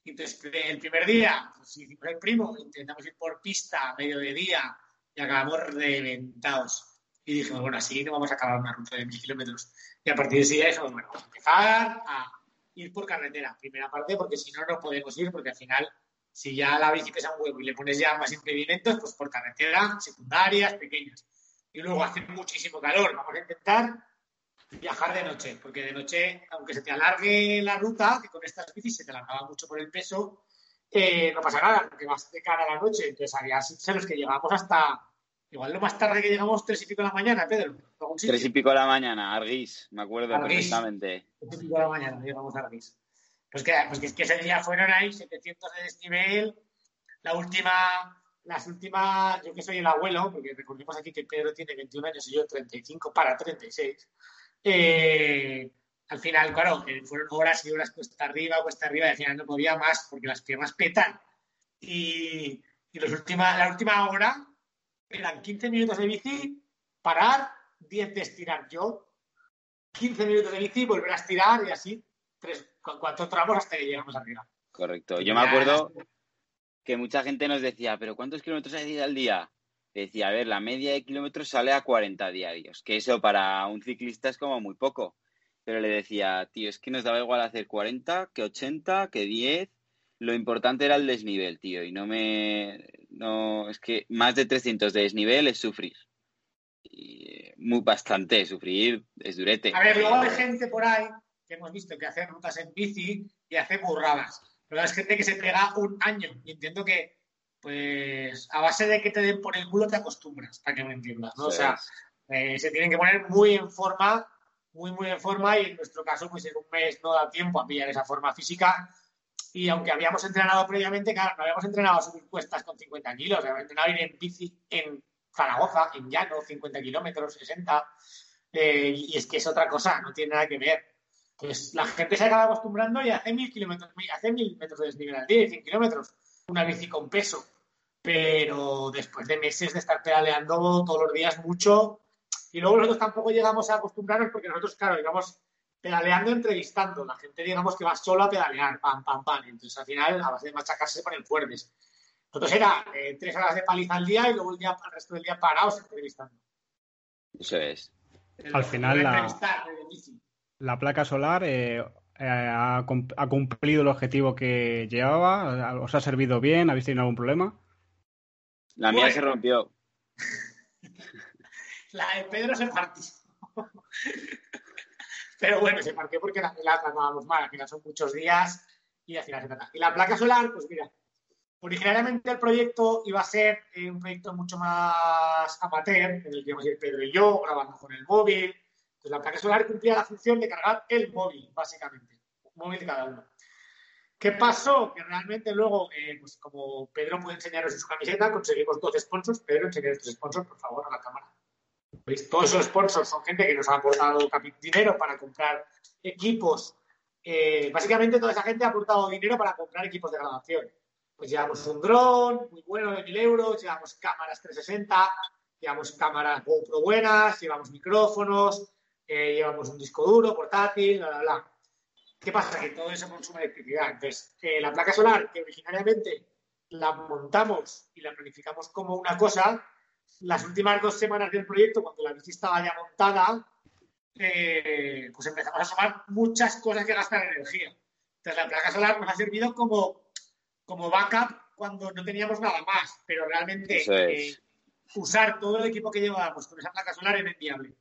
Entonces, el primer día, pues hicimos el primo, intentamos ir por pista a medio de día y acabamos reventados y dijimos, bueno, así no vamos a acabar una ruta de mil kilómetros. Y a partir de ese día dijimos, bueno, vamos a empezar a ir por carretera, primera parte, porque si no, no podemos ir, porque al final, si ya la bici pesa un huevo y le pones ya más impedimentos, pues por carretera, secundarias, pequeñas. Y luego hace muchísimo calor, vamos a intentar viajar de noche, porque de noche, aunque se te alargue la ruta, que con estas bicis se te alargaba mucho por el peso, eh, no pasa nada, porque vas de cara a la noche. Entonces había los que llegamos hasta Igual lo más tarde que llegamos, tres y pico de la mañana, Pedro. Tres y pico de la mañana, Arguís, me acuerdo perfectamente. Tres y pico de la mañana llegamos a Arguís. Pues que, pues que, es que ese día fueron ahí 700 de desnivel. La última, las últimas, yo que soy el abuelo, porque recordemos aquí que Pedro tiene 21 años y yo 35 para 36. Eh, al final, claro, fueron horas y horas cuesta arriba, cuesta arriba, y al final no podía más porque las piernas petan. Y, y los última, la última hora eran 15 minutos de bici, parar, 10 de estirar yo, 15 minutos de bici, volver a estirar y así, tres, cuatro tramos hasta que llegamos arriba. Correcto. Yo me acuerdo que mucha gente nos decía, ¿pero cuántos kilómetros hay al día? Decía, a ver, la media de kilómetros sale a 40 diarios, que eso para un ciclista es como muy poco. Pero le decía, tío, es que nos daba igual hacer 40 que 80, que 10. Lo importante era el desnivel, tío, y no me, no, es que más de 300 de desnivel es sufrir. Y muy bastante, sufrir es durete. A ver, luego hay gente por ahí que hemos visto que hace rutas en bici y hace burradas. Pero es gente que se pega un año. Y entiendo que, pues, a base de que te den por el culo te acostumbras, para que me entiendas, ¿no? O sea, eh, se tienen que poner muy en forma, muy, muy en forma. Y en nuestro caso, pues en un mes no da tiempo a pillar esa forma física y aunque habíamos entrenado previamente, claro, no habíamos entrenado a subir cuestas con 50 kilos, habíamos entrenado ir en bici en Zaragoza, en llano, 50 kilómetros, 60. Eh, y es que es otra cosa, no tiene nada que ver. Pues la gente se acaba acostumbrando y hace mil kilómetros, hace mil metros de desnivel al día, 100 kilómetros, una bici con peso. Pero después de meses de estar pedaleando todos los días mucho, y luego nosotros tampoco llegamos a acostumbrarnos porque nosotros, claro, digamos, pedaleando, entrevistando. La gente, digamos, que va solo a pedalear, pam, pam, pam. Entonces, al final, a base de machacarse, se ponen fuertes. Nosotros era eh, tres horas de paliza al día y luego el, día, el resto del día parados entrevistando. Eso es. al final, la, placa solar eh, eh, ha, cumplido el objetivo que llevaba. ¿Os ha servido bien? ¿Habéis tenido algún problema? La mía se rompió. La de Pedro se partió. Pero bueno, se partió porque la, la tratábamos mal. Al final son muchos días y al final se trata. Y la placa solar, pues mira, originariamente el proyecto iba a ser eh, un proyecto mucho más amateur, en el que íbamos a ir Pedro y yo, grabando con el móvil. Entonces la placa solar cumplía la función de cargar el móvil, básicamente. Un móvil de cada uno. ¿Qué pasó? Que realmente luego, eh, pues como Pedro puede enseñaros en su camiseta, conseguimos dos sponsors. Pedro, enseñar estos sponsors, por favor, a la cámara. Todos esos sponsors son gente que nos ha aportado dinero para comprar equipos. Eh, básicamente toda esa gente ha aportado dinero para comprar equipos de grabación. Pues llevamos un dron muy bueno de 1000 euros, llevamos cámaras 360, llevamos cámaras GoPro buenas, llevamos micrófonos, eh, llevamos un disco duro portátil, bla, bla, bla. ¿Qué pasa? Que todo eso consume electricidad. Entonces, eh, la placa solar, que originariamente la montamos y la planificamos como una cosa, las últimas dos semanas del proyecto, cuando la bici estaba ya montada, eh, pues empezamos a sumar muchas cosas que gastan energía. Entonces, la placa solar nos ha servido como, como backup cuando no teníamos nada más, pero realmente eh, usar todo el equipo que llevábamos con esa placa solar era inviable.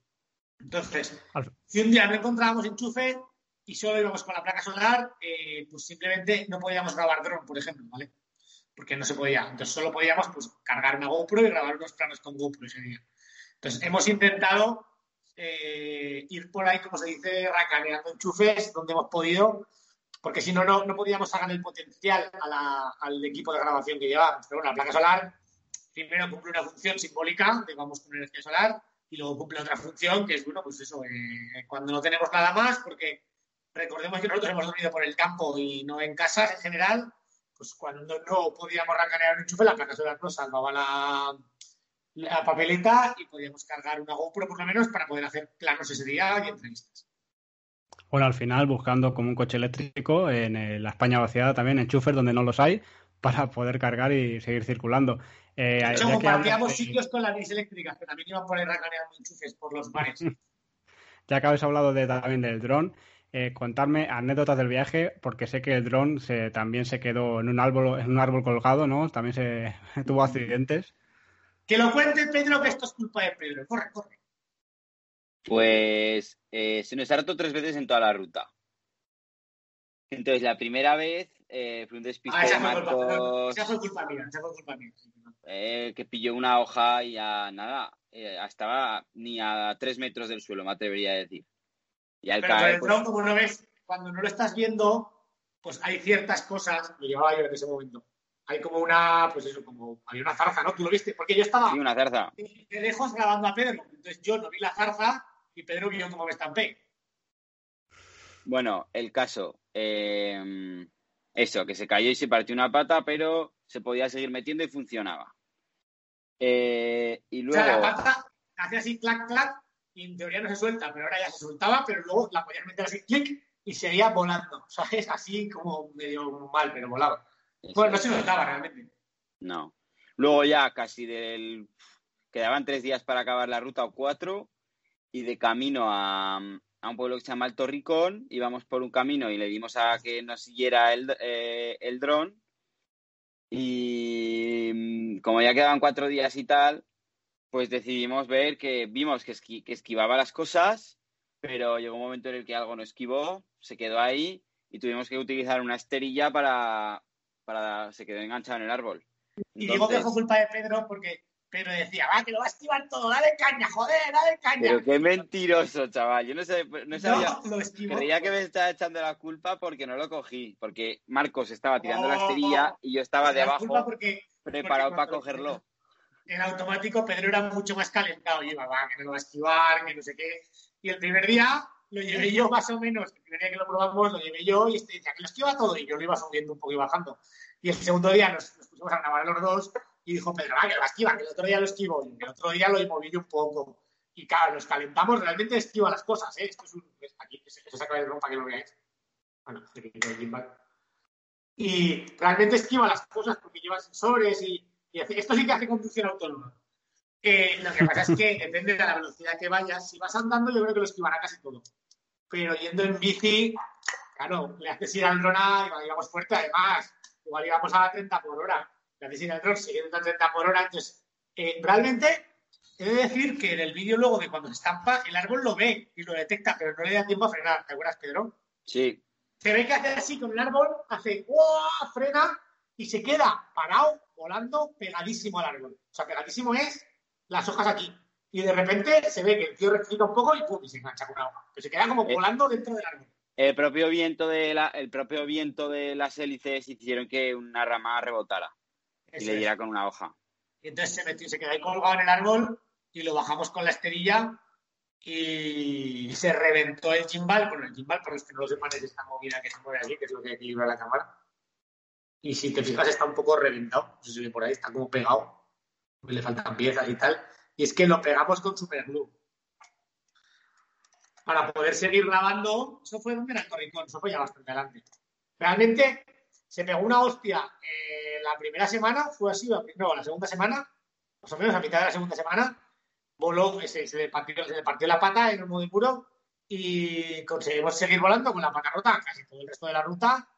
Entonces, si un día no encontrábamos enchufe y solo íbamos con la placa solar, eh, pues simplemente no podíamos grabar dron, por ejemplo, ¿vale? Porque no se podía. Entonces solo podíamos pues, cargar una GoPro y grabar unos planos con GoPro ese día. Entonces hemos intentado eh, ir por ahí, como se dice, racaneando enchufes donde hemos podido, porque si no, no podíamos sacar el potencial al equipo de grabación que llevábamos. Pero bueno, la placa solar primero cumple una función simbólica de vamos con energía solar y luego cumple otra función que es, bueno, pues eso, eh, cuando no tenemos nada más, porque recordemos que nosotros hemos dormido por el campo y no en casas en general, pues cuando no podíamos racanear un enchufe, la placa solar nos salvaba la, la papeleta y podíamos cargar una GoPro por lo menos para poder hacer planos ese día y entrevistas. Bueno, al final buscando como un coche eléctrico en la España vaciada también enchufes donde no los hay para poder cargar y seguir circulando. Eh, de hecho, compartíamos sitios con las bicis eléctricas que también iban por ahí racaneando enchufes por los bares. ya que habéis hablado de, también del dron, eh, contarme anécdotas del viaje, porque sé que el dron se, también se quedó en un árbol, en un árbol colgado, ¿no? También se tuvo accidentes. Que lo cuente Pedro, que esto es culpa de Pedro. Corre, corre. Pues eh, se nos ha roto tres veces en toda la ruta. Entonces, la primera vez eh, fue un despiste ah, de Marcos. esa fue culpa mía, esa fue culpa mía. Eh, que pilló una hoja y ya nada, eh, estaba ni a tres metros del suelo, me atrevería a decir. Y al Pero caer, el pues... como no ves, cuando no lo estás viendo, pues hay ciertas cosas, lo llevaba yo en ese momento, hay como una, pues eso, como hay una zarza, ¿no? ¿Tú lo viste? Porque yo estaba sí, una zarza. de lejos grabando a Pedro, entonces yo no vi la zarza y Pedro vio cómo me estampé. Bueno, el caso, eh, eso, que se cayó y se partió una pata, pero se podía seguir metiendo y funcionaba. Eh, y luego... O sea, la pata hacía así, clac, clac, y en teoría no se suelta, pero ahora ya se soltaba, pero luego la podías meter así, clic, y seguía volando. O sea, es así como medio mal, pero volaba. bueno, no se notaba realmente. No. Luego ya casi del... Quedaban tres días para acabar la ruta o cuatro, y de camino a, a un pueblo que se llama Alto Ricón, íbamos por un camino y le dimos a que nos siguiera el, eh, el dron. Y mm, como ya quedaban cuatro días y tal, pues decidimos ver que vimos que, esquivaba las cosas, pero llegó un momento en el que algo no esquivó, se quedó ahí y tuvimos que utilizar una esterilla para, para se quedó enganchado en el árbol. y digo que fue culpa de Pedro porque Pedro decía, va, que lo va a esquivar todo, dale caña, joder, dale caña. Pero qué mentiroso, chaval. Yo no, sé, no sabía. Creía que me estaba echando la culpa porque no lo cogí. Porque Marcos estaba tirando la esterilla y yo estaba debajo preparado para cogerlo en automático Pedro era mucho más calentado y iba, va, que no lo va a esquivar, que no sé qué. Y el primer día lo llevé yo más o menos, el primer día que lo probamos lo llevé yo y este decía que lo esquiva todo y yo lo iba subiendo un poco y bajando. Y el segundo día nos, pusimos a grabar los dos y dijo Pedro, va, que lo esquiva, que el otro día lo esquivo y el otro día lo moví un poco. Y claro, nos calentamos, realmente esquiva las cosas, ¿eh? Esto es un... Aquí, se saca el para que lo veáis. Bueno, y realmente esquiva las cosas porque lleva sensores y esto sí que hace conducción autónoma. Eh, lo que pasa es que depende de la velocidad que vayas. Si vas andando, yo creo que lo esquivará casi todo. Pero yendo en bici, claro, le haces ir al dron a, íbamos fuerte además. Igual íbamos a 30 por hora. Le haces ir al dron siguiendo a 30 por hora. Entonces, eh, realmente, he de decir que en el vídeo luego de cuando se estampa, el árbol lo ve y lo detecta, pero no le da tiempo a frenar. ¿Te acuerdas, Pedro? Sí. Se ve que hace así con el árbol, hace ¡guau! frena y se queda parado, volando, pegadísimo al árbol. O sea, pegadísimo es las hojas aquí. Y de repente se ve que el tío rectifica un poco y ¡pum! y se engancha con una hoja. Pero se queda como Eh. volando dentro del árbol. El propio viento de la, el propio viento de las hélices hicieron que una rama rebotara y le es. diera con una hoja. Y entonces se metió, se quedó ahí colgado en el árbol y lo bajamos con la esterilla y se reventó el gimbal. Bueno, el gimbal, para los que no lo sepan, es esta movida que se mueve aquí, que es lo que equilibra la cámara. Y si te fijas, está un poco reventado. No sé ve por ahí, está como pegado. Le faltan piezas y tal. Y es que lo pegamos con superglue. Para poder seguir grabando, eso fue donde era el Torricón, eso fue ya bastante adelante. Realmente se pegó una hostia eh, la primera semana, fue así, no, la segunda semana, más o menos a mitad de la segunda semana, voló, se, le, partió, se le partió la pata en un modo puro y conseguimos seguir volando con la pata rota casi todo el resto de la ruta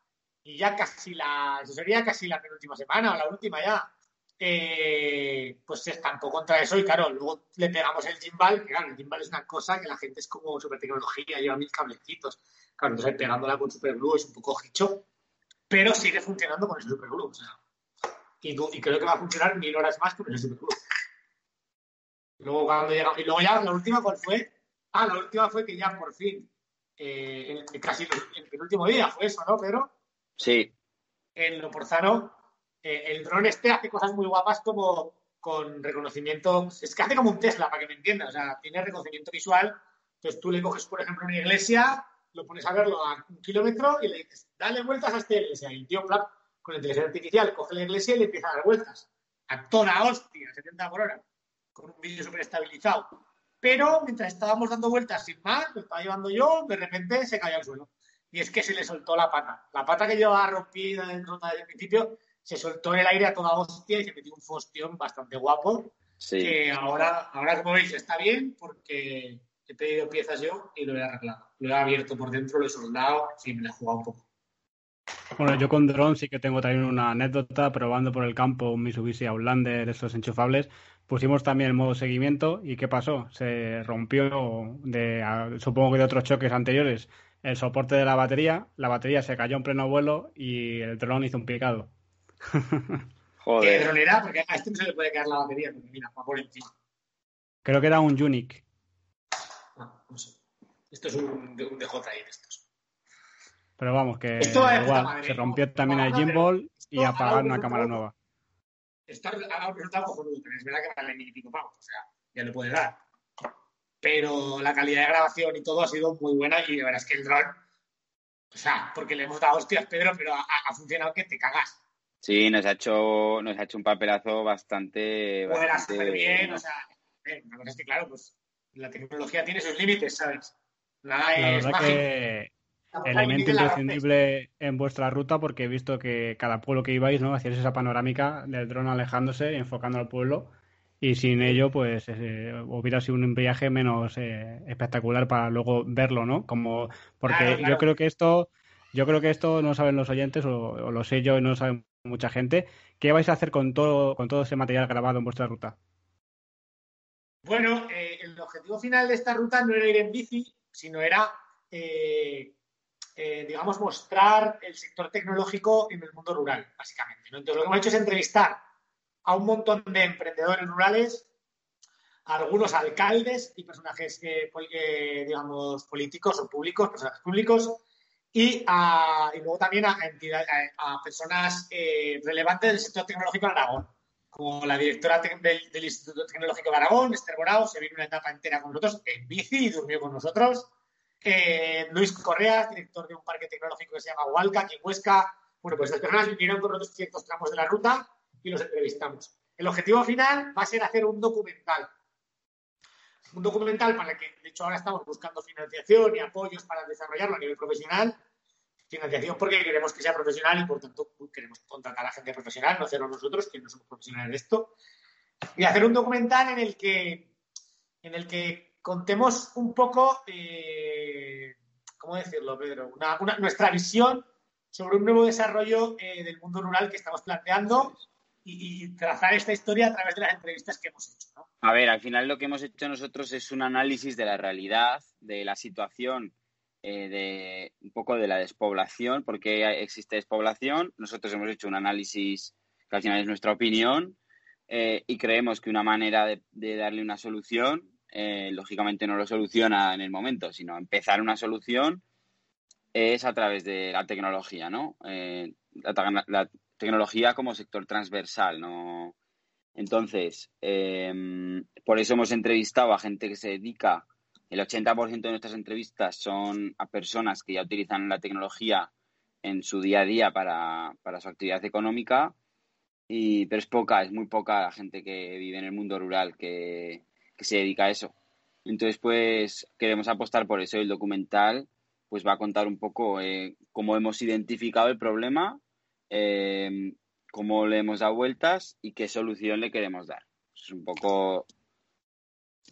y ya casi la, eso sería casi la penúltima semana o la última ya, eh, pues se estampó contra eso y claro, luego le pegamos el gimbal, que claro, el gimbal es una cosa que la gente es como super tecnología, lleva mil cablecitos, claro, entonces pegándola con superglue es un poco hicho, pero sigue funcionando con el superglue, o sea, y, y creo que va a funcionar mil horas más con el superglue. Luego cuando llega, y luego ya la última, ¿cuál fue? Ah, la última fue que ya por fin, eh, el- casi el penúltimo día fue eso, ¿no, Pedro? Sí, en Loporzano, eh, el dron este hace cosas muy guapas como con reconocimiento, es que hace como un Tesla, para que me entiendas, o sea, tiene reconocimiento visual, entonces tú le coges, por ejemplo, una iglesia, lo pones a verlo a un kilómetro y le dices, dale vueltas a esta iglesia, y el tío, plap, con inteligencia artificial, coge la iglesia y le empieza a dar vueltas, a toda hostia, 70 por hora, con un vídeo súper estabilizado. Pero mientras estábamos dando vueltas sin más, lo estaba llevando yo, de repente se cayó al suelo. Y es que se le soltó la pata. La pata que llevaba rompida en desde el principio se soltó en el aire a toda hostia y se metió un fostión bastante guapo. sí. Que ahora, ahora, como veis, está bien porque he pedido piezas yo y lo he arreglado. Lo he abierto por dentro, lo he soldado, sí, me lo he jugado un poco. Bueno, yo con dron sí que tengo también una anécdota probando por el campo un Mitsubishi Outlander, estos enchufables. Pusimos también el modo seguimiento y ¿qué pasó? Se rompió, de, supongo que de otros choques anteriores, el soporte de la batería. La batería se cayó en pleno vuelo y el dron hizo un picado. ¿Qué Joder. dron era? Porque a este no se le puede caer la batería, porque mira, va por encima. Creo que era un Unique. No, no sé. Esto es un, un DJI de estos. Pero vamos, que igual, madre, se ¿no? rompió también el gimbal y apagar una un cámara nueva. Esto ha un resultado cojonudo, pero es verdad que vale mil y pico pavos, o sea, ya le puede dar. Pero la calidad de grabación y todo ha sido muy buena y de verdad es que el dron, o sea, porque le hemos dado hostias, Pedro, pero ha, ha funcionado que te cagas. Sí, nos ha hecho, nos ha hecho un papelazo bastante, Vuela bastante súper bien, o sea, eh, la cosa es que, claro, pues la tecnología tiene sus límites, ¿sabes? Nada La es verdad mágico. que La elemento la imprescindible en vuestra ruta porque he visto que cada pueblo que ibais, ¿no? Hacíais esa panorámica del dron alejándose, enfocando al pueblo y sin ello, pues eh, hubiera sido un viaje menos eh, espectacular para luego verlo, ¿no? Como porque Claro, claro. yo creo que esto, yo creo que esto no saben los oyentes o, o lo sé yo y no lo sabe mucha gente. ¿Qué vais a hacer con todo con todo ese material grabado en vuestra ruta? Bueno, eh, el objetivo final de esta ruta no era ir en bici, sino era, digamos, mostrar el sector tecnológico en el mundo rural, básicamente. ¿no? Entonces, lo que hemos hecho es entrevistar a un montón de emprendedores rurales, a algunos alcaldes y personajes, eh, eh, digamos, políticos o públicos, personajes públicos, y, luego también a, personas eh, relevantes del sector tecnológico en Aragón como la directora del, Instituto Tecnológico de Aragón, Esther Borao, se vino una etapa entera con nosotros en bici y durmió con nosotros. Luis Correa, director de un parque tecnológico que se llama Hualca, aquí en Huesca. Bueno, pues estas personas vinieron con nosotros ciertos tramos de la ruta y los entrevistamos. El objetivo final va a ser hacer un documental. Un documental para el que, de hecho, ahora estamos buscando financiación y apoyos para desarrollarlo a nivel profesional financiación porque queremos que sea profesional y por tanto queremos contratar a gente profesional, no hacerlo nosotros, que no somos profesionales de esto, y hacer un documental en el que, en el que contemos un poco, eh, ¿cómo decirlo, Pedro? Una- nuestra visión sobre un nuevo desarrollo eh, del mundo rural que estamos planteando y, trazar esta historia a través de las entrevistas que hemos hecho. A ver, al final lo que hemos hecho nosotros es un análisis de la realidad, de la situación, eh, de un poco de la despoblación, porque existe despoblación. Nosotros hemos hecho un análisis que al final es nuestra opinión eh, y creemos que una manera de, darle una solución, eh, lógicamente no lo soluciona en el momento, sino empezar una solución es a través de la tecnología, ¿no? la, tecnología como sector transversal, ¿no? Entonces, em, por eso hemos entrevistado a gente que se dedica, el 80% de nuestras entrevistas son a personas que ya utilizan la tecnología en su día a día para, su actividad económica, y, pero es poca, es muy poca la gente que vive en el mundo rural que, se dedica a eso. Entonces, pues queremos apostar por eso. El documental pues va a contar un poco eh, cómo hemos identificado el problema eh, cómo le hemos dado vueltas y qué solución le queremos dar. Es un poco.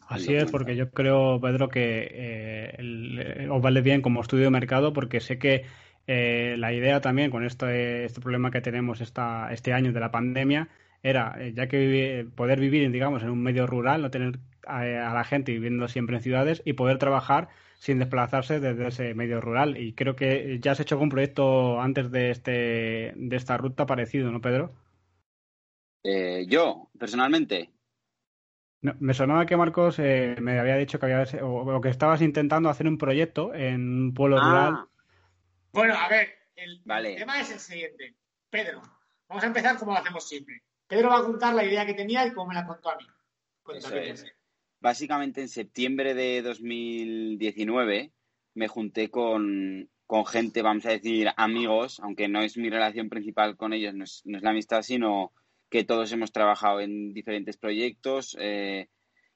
Así es, porque yo creo, Pedro, que eh, os vale bien como estudio de mercado, porque sé que eh, la idea también con este, este problema que tenemos esta, este año de la pandemia era, eh, ya que poder vivir, digamos, en un medio rural, no tener a la gente viviendo siempre en ciudades y poder trabajar sin desplazarse desde ese medio rural. Y creo que ya has hecho algún proyecto antes de, este, de esta ruta parecido, ¿no, Pedro? Eh, yo, personalmente. me sonaba que Marcos eh, me había dicho que había o, que estabas intentando hacer un proyecto en un pueblo ah. rural. Bueno, a ver, el, tema es el siguiente. Pedro, vamos a empezar como lo hacemos siempre. Pedro va a contar la idea que tenía y cómo me la contó a mí básicamente en septiembre de 2019 me junté con, gente, vamos a decir, amigos, aunque no es mi relación principal con ellos, no es, la amistad, sino que todos hemos trabajado en diferentes proyectos eh,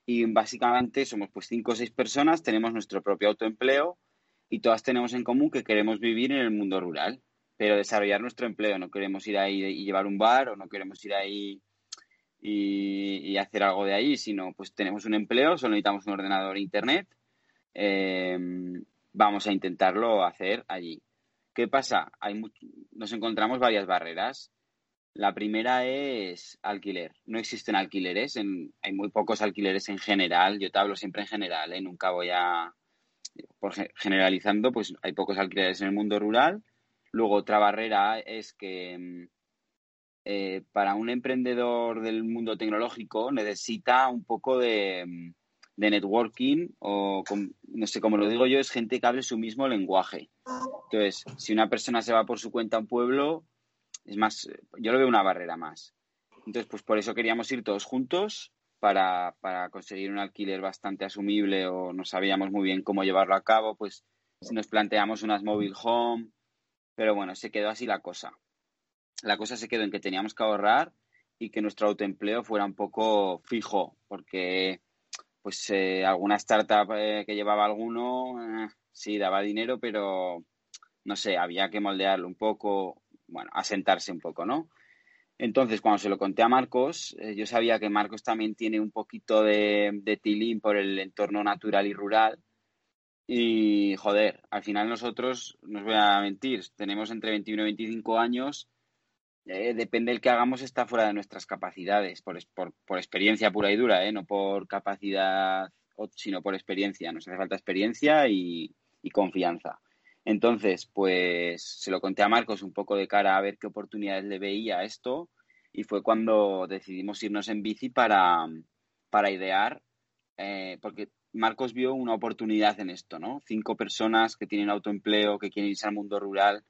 y básicamente somos pues cinco o seis personas, tenemos nuestro propio autoempleo y todas tenemos en común que queremos vivir en el mundo rural, pero desarrollar nuestro empleo, no queremos ir ahí y llevar un bar o no queremos ir ahí y, hacer algo de ahí, sino pues tenemos un empleo, solo necesitamos un ordenador e internet, em, vamos a intentarlo hacer allí. ¿Qué pasa? Hay nos encontramos varias barreras. La primera es alquiler. No existen alquileres, hay muy pocos alquileres en general. Yo te hablo siempre en general, ¿eh? nunca voy a... Por generalizando, pues hay pocos alquileres en el mundo rural. Luego otra barrera es que em, eh, para un emprendedor del mundo tecnológico necesita un poco de, networking o, no sé cómo lo digo yo, es gente que hable su mismo lenguaje. Entonces, si una persona se va por su cuenta a un pueblo, es más, yo lo veo una barrera más. Entonces, pues por eso queríamos ir todos juntos para, para conseguir un alquiler bastante asumible o no sabíamos muy bien cómo llevarlo a cabo, pues nos planteamos unas mobile home, pero bueno, se quedó así la cosa la cosa se quedó en que teníamos que ahorrar y que nuestro autoempleo fuera un poco fijo, porque pues eh, alguna startup eh, que llevaba alguno, eh, sí, daba dinero, pero no sé, había que moldearlo un poco, bueno, asentarse un poco, ¿no? Entonces, cuando se lo conté a Marcos, yo sabía que Marcos también tiene un poquito de, de tilín por el entorno natural y rural. Y, joder, al final nosotros, no os voy a mentir, tenemos entre 21 y 25 años eh, depende del que hagamos está fuera de nuestras capacidades, por, por, experiencia pura y dura, ¿eh? no por capacidad, sino por experiencia. Nos hace falta experiencia y, confianza. Entonces, pues se lo conté a Marcos un poco de cara a ver qué oportunidades le veía a esto y fue cuando decidimos irnos en bici para, para idear, eh, porque Marcos vio una oportunidad en esto, ¿no? Cinco personas que tienen autoempleo, que quieren irse al mundo rural.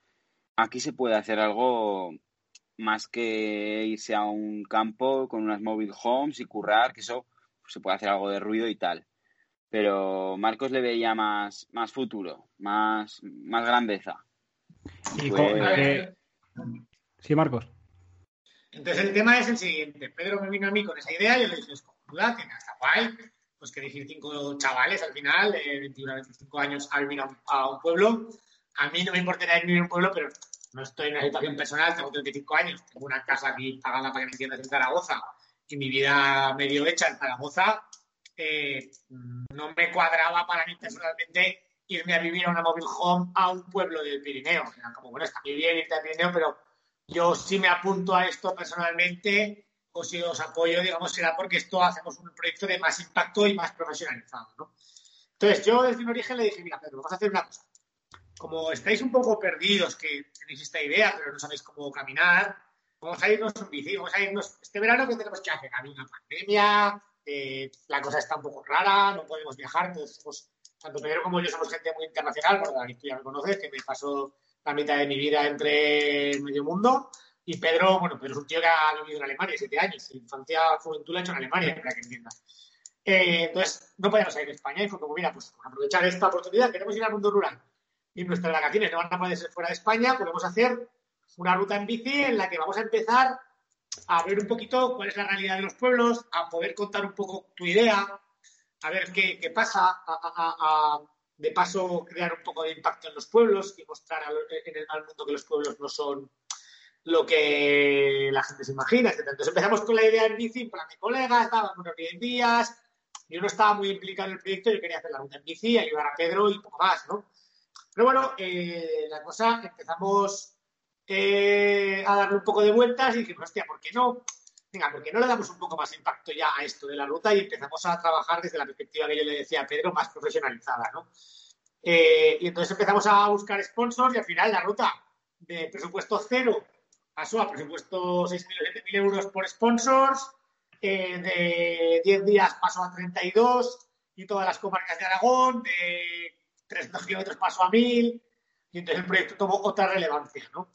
Aquí se puede hacer algo más que irse a un campo con unas mobile homes y currar, que eso se puede hacer algo de ruido y tal. Pero Marcos le veía más, más futuro, más, más grandeza. Sí, Marcos. Entonces el tema es el siguiente. Pedro me vino a mí con esa idea y yo le dije, es cojonuda, que está guay, pues que decir cinco chavales al final, de 21 a 25 años, a vivir a un, pueblo. A mí no me importaría vivir en un pueblo, pero no estoy en una situación personal, tengo 35 años, tengo una casa aquí pagada para que me entiendas en Zaragoza y mi vida medio hecha en Zaragoza, eh, no me cuadraba para mí personalmente irme a vivir a una mobile home a un pueblo del Pirineo. Era como, bueno, está muy bien irte al Pirineo, pero yo sí me apunto a esto personalmente o si os apoyo, digamos, será porque esto hacemos un proyecto de más impacto y más profesionalizado, ¿no? Entonces, yo desde un origen le dije, mira, Pedro, vamos a hacer una cosa. Como estáis un poco perdidos, que tenéis esta idea, pero no sabéis cómo caminar, vamos a irnos un bici, vamos a irnos este verano, ¿qué tenemos que hacer? Hay una pandemia, eh, la cosa está un poco rara, no podemos viajar, entonces, pues, tanto Pedro como yo somos gente muy internacional, bueno, tú ya me conoces, que me pasó la mitad de mi vida entre el medio mundo, y Pedro, bueno, Pedro es un tío que ha vivido en Alemania siete años, su infancia, juventud la ha hecho en Alemania, para que entiendas. Eh, entonces, no podíamos salir de España y fue como, mira, pues aprovechar esta oportunidad, queremos ir al mundo rural y nuestras vacaciones no van a poder ser fuera de España, podemos hacer una ruta en bici en la que vamos a empezar a ver un poquito cuál es la realidad de los pueblos, a poder contar un poco tu idea, a ver qué, pasa, a, de paso crear un poco de impacto en los pueblos y mostrar al, al mundo que los pueblos no son lo que la gente se imagina, Entonces empezamos con la idea en bici, para mi colega, estábamos unos 10 días, yo no estaba muy implicado en el proyecto, yo quería hacer la ruta en bici, ayudar a Pedro y poco más, ¿no? Pero bueno, eh, la cosa, empezamos eh, a darle un poco de vueltas y dijimos, hostia, ¿por qué no? Venga, ¿por qué no le damos un poco más impacto ya a esto de la ruta y empezamos a trabajar desde la perspectiva que yo le decía a Pedro, más profesionalizada, ¿no? Eh, y entonces empezamos a buscar sponsors y al final la ruta de presupuesto cero pasó a presupuesto 6.000 o 7.000 euros por sponsors, de 10 días pasó a 32 y todas las comarcas de Aragón, de 300 kilómetros pasó a 1.000 y entonces el proyecto tomó otra relevancia, ¿no?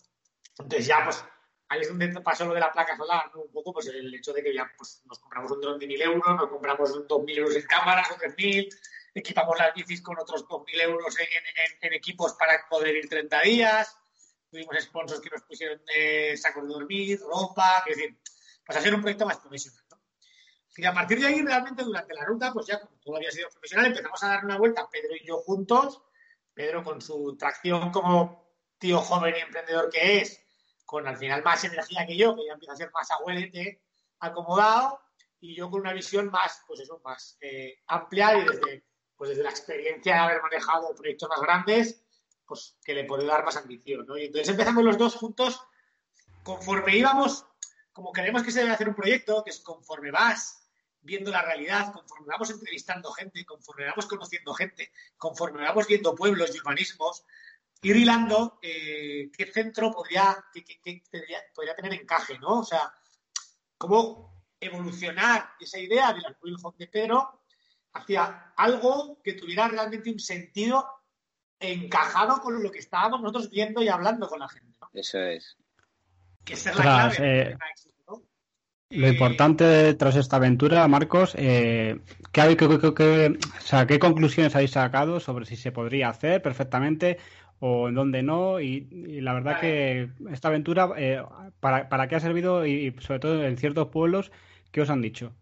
Entonces ya, pues, ahí es donde pasó lo de la placa solar, ¿no? Un poco, pues, el hecho de que ya pues, nos compramos un dron de 1.000 euros, nos compramos 2.000 euros en cámaras o 3.000, equipamos las bicis con otros 2.000 euros en, en equipos para poder ir 30 días, tuvimos sponsors que nos pusieron de sacos de dormir, ropa, es decir, pues a ser un proyecto más profesional. Y a partir de ahí, realmente, durante la ruta, pues ya como todo había sido profesional, empezamos a dar una vuelta, Pedro y yo juntos, Pedro con su tracción como tío joven y emprendedor que es, con al final más energía que yo, que ya empieza a ser más abuelete, acomodado, y yo con una visión más, pues eso, más eh, amplia y desde, pues desde la experiencia de haber manejado proyectos más grandes, pues que le puede dar más ambición, ¿no? Y entonces empezamos los dos juntos, conforme íbamos, como queremos que se debe hacer un proyecto, que es conforme vas viendo la realidad, conforme vamos entrevistando gente, conforme vamos conociendo gente, conforme vamos viendo pueblos y urbanismos, ir hilando eh, qué centro podría, podría tener encaje, ¿no? O sea, cómo evolucionar esa idea de la de Pedro hacia algo que tuviera realmente un sentido encajado con lo que estábamos nosotros viendo y hablando con la gente. Eso es. Que esa es la clave. Eh, lo importante tras esta aventura, Marcos, eh, ¿qué, ¿qué conclusiones habéis sacado sobre si se podría hacer perfectamente o en dónde no? Y, la verdad que esta aventura, eh, para, ¿para qué ha servido y, sobre todo en ciertos pueblos, qué os han dicho?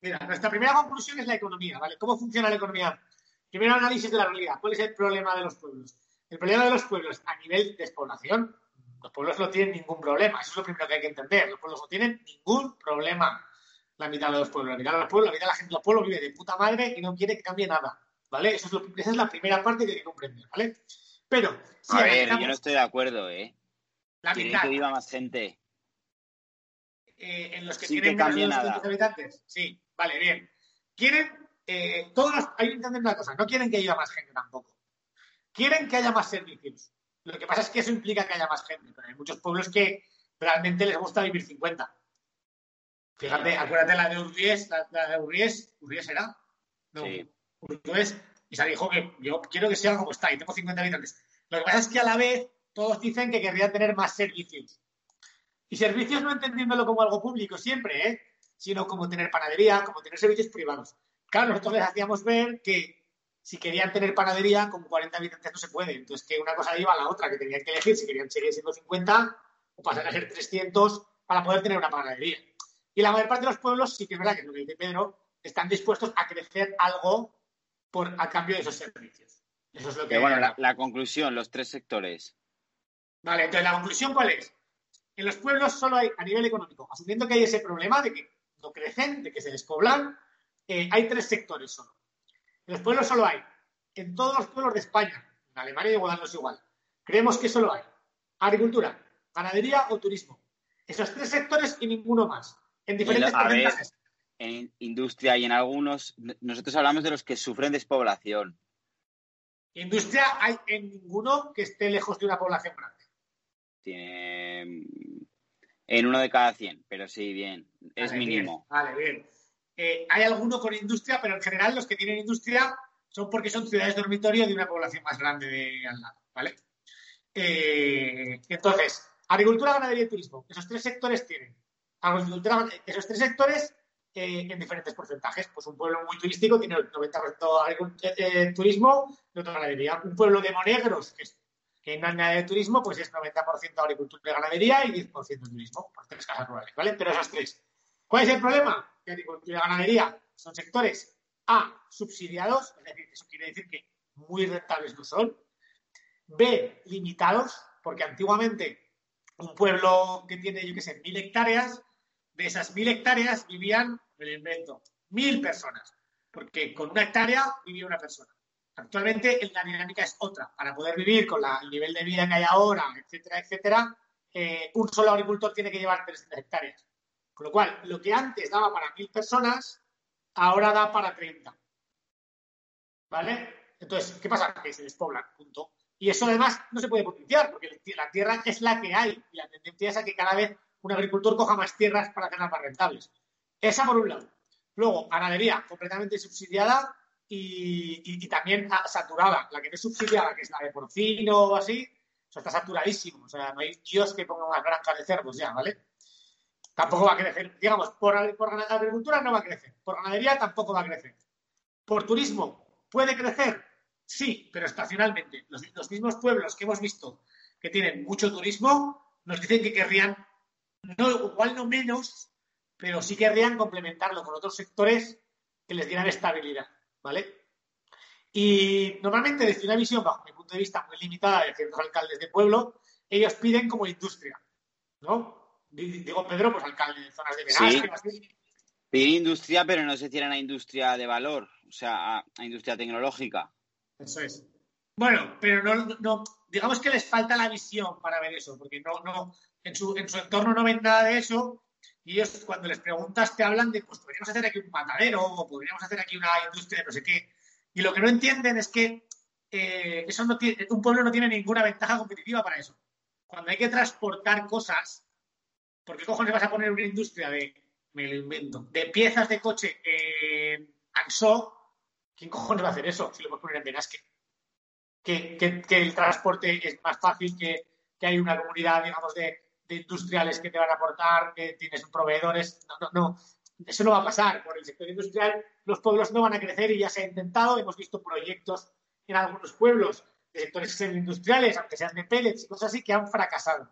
Mira, nuestra primera conclusión es la economía, ¿vale? ¿Cómo funciona la economía Primero análisis de la realidad. ¿Cuál es el problema de los pueblos? El problema de los pueblos a nivel de despoblación, los pueblos no tienen ningún problema. Eso es lo primero que hay que entender. Los pueblos no tienen ningún problema. La mitad de los pueblos, la mitad de los pueblos, la mitad de la gente de los pueblos vive de puta madre y no quiere que cambie nada. ¿Vale? Eso es esa es la primera parte que hay que comprender, ¿vale? Pero. Si a ver, yo no estoy de acuerdo, ¿eh? La mitad. que viva más gente. Eh, en los que tienen que menos de habitantes. Sí, vale, bien. Quieren eh, todos hay que entender una cosa, no quieren que haya más gente tampoco. Quieren que haya más servicios. Lo que pasa es que eso implica que haya más gente, pero hay muchos pueblos que realmente les gusta vivir 50. Fíjate, acuérdate la de Urries, la, de Urries, Urries era. No, sí. y se dijo que yo quiero que sea como está y tengo 50 habitantes. Lo que pasa es que a la vez todos dicen que querrían tener más servicios. Y servicios no entendiéndolo como algo público siempre, ¿eh? sino como tener panadería, como tener servicios privados. Claro, nosotros les hacíamos ver que si querían tener panadería con 40 habitantes no se puede. Entonces, que una cosa iba a la otra, que tenían que elegir si querían seguir siendo 50 o pasar a ser 300 para poder tener una panadería. Y la mayor parte de los pueblos, sí que es verdad, que es lo que dice Pedro, están dispuestos a crecer algo por, a cambio de esos servicios. Eso es lo que. bueno, la, la conclusión, los tres sectores. Vale, entonces la conclusión, ¿cuál es? En los pueblos solo hay, a nivel económico, asumiendo que hay ese problema de que no crecen, de que se despoblan, eh, hay tres sectores solo. En los pueblos solo hay, en todos los pueblos de España, en Alemania y Igual no es igual, creemos que solo hay agricultura, ganadería o turismo. Esos tres sectores y ninguno más, en diferentes porcentajes. en industria y en algunos, nosotros hablamos de los que sufren despoblación. Industria hay en ninguno que esté lejos de una población grande. Tiene en uno de cada 100, pero sí, bien, es mínimo. vale, bien. Eh, hay alguno con industria, pero en general los que tienen industria son porque son ciudades dormitorio de una población más grande de al lado, ¿vale? Eh, entonces, agricultura, ganadería y turismo. Esos tres sectores tienen. Esos tres sectores eh, en diferentes porcentajes. Pues un pueblo muy turístico tiene el 90% de turismo y otro ganadería. Un pueblo de monegros, que, es, que no hay nada de turismo, pues es 90% agricultura y ganadería y 10% turismo, por tres casas rurales, ¿vale? Pero esos tres. ¿Cuál es el problema? Que agricultura y ganadería son sectores A, subsidiados, es decir, eso quiere decir que muy rentables no son. B, limitados, porque antiguamente un pueblo que tiene, yo qué sé, mil hectáreas, de esas mil hectáreas vivían, me lo invento, mil personas, porque con una hectárea vivía una persona. Actualmente la dinámica es otra. Para poder vivir con el nivel de vida que hay ahora, etcétera, etcétera, eh, un solo agricultor tiene que llevar 300 hectáreas. Con lo cual, lo que antes daba para mil personas, ahora da para 30. ¿Vale? Entonces, ¿qué pasa? Que se despoblan, punto. Y eso además no se puede potenciar, porque la tierra es la que hay. Y la tendencia es a que cada vez un agricultor coja más tierras para hacerlas más rentables. Esa por un lado. Luego, ganadería completamente subsidiada y, también saturada. La que no es subsidiada, que es la de porcino o así, eso está saturadísimo. O sea, no hay Dios que ponga más granjas de cerdos ya, ¿vale? Tampoco va a crecer. Digamos, por, agricultura no va a crecer, por ganadería tampoco va a crecer. Por turismo, ¿puede crecer? Sí, pero estacionalmente. Los, mismos pueblos que hemos visto que tienen mucho turismo nos dicen que querrían, no, igual no menos, pero sí querrían complementarlo con otros sectores que les dieran estabilidad, ¿vale? Y normalmente desde una visión, bajo mi punto de vista, muy limitada de ciertos alcaldes de pueblo, ellos piden como industria, ¿no? Digo Pedro, pues alcalde de zonas de verano. Sí. Pedir industria, pero no se tiran a industria de valor, o sea, a, industria tecnológica. Eso es. Bueno, pero no, no, digamos que les falta la visión para ver eso, porque no, no, en su, en su entorno no ven nada de eso, y ellos cuando les preguntas te hablan de, pues podríamos hacer aquí un matadero, o podríamos hacer aquí una industria de no sé qué. Y lo que no entienden es que eh, eso no tiene, un pueblo no tiene ninguna ventaja competitiva para eso. Cuando hay que transportar cosas, ¿por qué cojones vas a poner una industria de, me lo invento, de piezas de coche en Ansó? ¿Quién cojones va a hacer eso si lo puedes poner en Benasque? Que, el transporte es más fácil, que, hay una comunidad, digamos, de, industriales que te van a aportar, que tienes proveedores. No, no, no. Eso no va a pasar. Por el sector industrial, los pueblos no van a crecer y ya se ha intentado. Hemos visto proyectos en algunos pueblos de sectores industriales, aunque sean de pellets y cosas así, que han fracasado.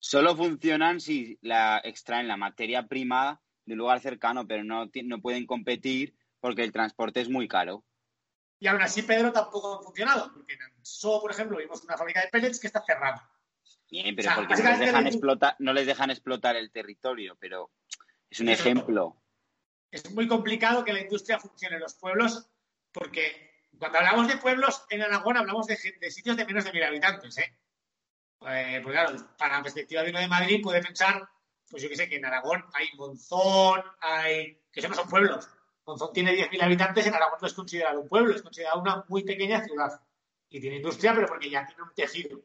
Solo funcionan si la extraen la materia prima de un lugar cercano, pero no, no pueden competir porque el transporte es muy caro. Y aún así, Pedro, tampoco ha funcionado, porque en Anso, por ejemplo, vimos una fábrica de pellets que está cerrada. Bien, pero porque no les, dejan explotar, no les dejan explotar el territorio, pero es un ejemplo. Es muy complicado que la industria funcione en los pueblos, porque cuando hablamos de pueblos en Aragón hablamos de, de sitios de menos de mil habitantes, ¿eh? Eh, pues claro, para la perspectiva de uno de Madrid puede pensar, pues yo que sé, que en Aragón hay Monzón, hay, que eso no son pueblos. Monzón tiene 10.000 habitantes, en Aragón no es considerado un pueblo, es considerado una muy pequeña ciudad. Y tiene industria, pero porque ya tiene un tejido.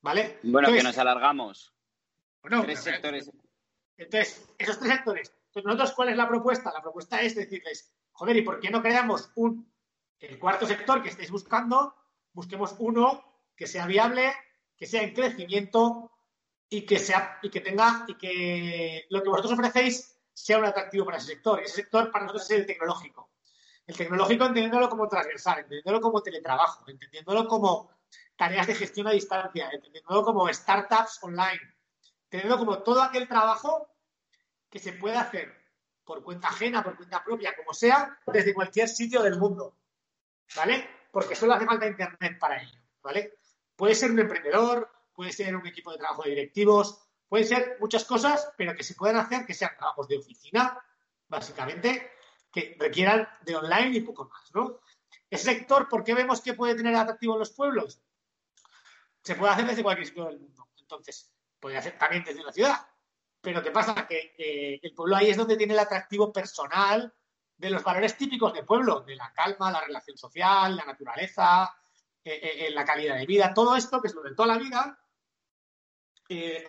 ¿Vale? Bueno, que nos alargamos. Bueno, tres sectores. Entonces, esos tres sectores. Entonces, nosotros, ¿cuál es la propuesta? La propuesta es decirles, joder, ¿y por qué no creamos un, el cuarto sector que estáis buscando? Busquemos uno que sea viable, que sea en crecimiento y que sea y que tenga y que lo que vosotros ofrecéis sea un atractivo para ese sector. ese sector para nosotros es el tecnológico. El tecnológico entendiéndolo como transversal, entendiéndolo como teletrabajo, entendiéndolo como tareas de gestión a distancia, entendiéndolo como startups online, entendiéndolo como todo aquel trabajo que se puede hacer por cuenta ajena, por cuenta propia, como sea, desde cualquier sitio del mundo. ¿Vale? Porque solo hace falta Internet para ello. ¿Vale? Puede ser un emprendedor, puede ser un equipo de trabajo de directivos, puede ser muchas cosas, pero que se puedan hacer que sean trabajos de oficina, básicamente, que requieran de online y poco más, ¿no? Ese sector, ¿por qué vemos que puede tener atractivo en los pueblos? Se puede hacer desde cualquier sitio del mundo. Entonces, podría ser también desde la ciudad. Pero ¿qué pasa? Que el pueblo ahí es donde tiene el atractivo personal de los valores típicos del pueblo, de la calma, la relación social, la naturaleza, eh, eh, eh, la calidad de vida, todo esto que es lo de toda la vida.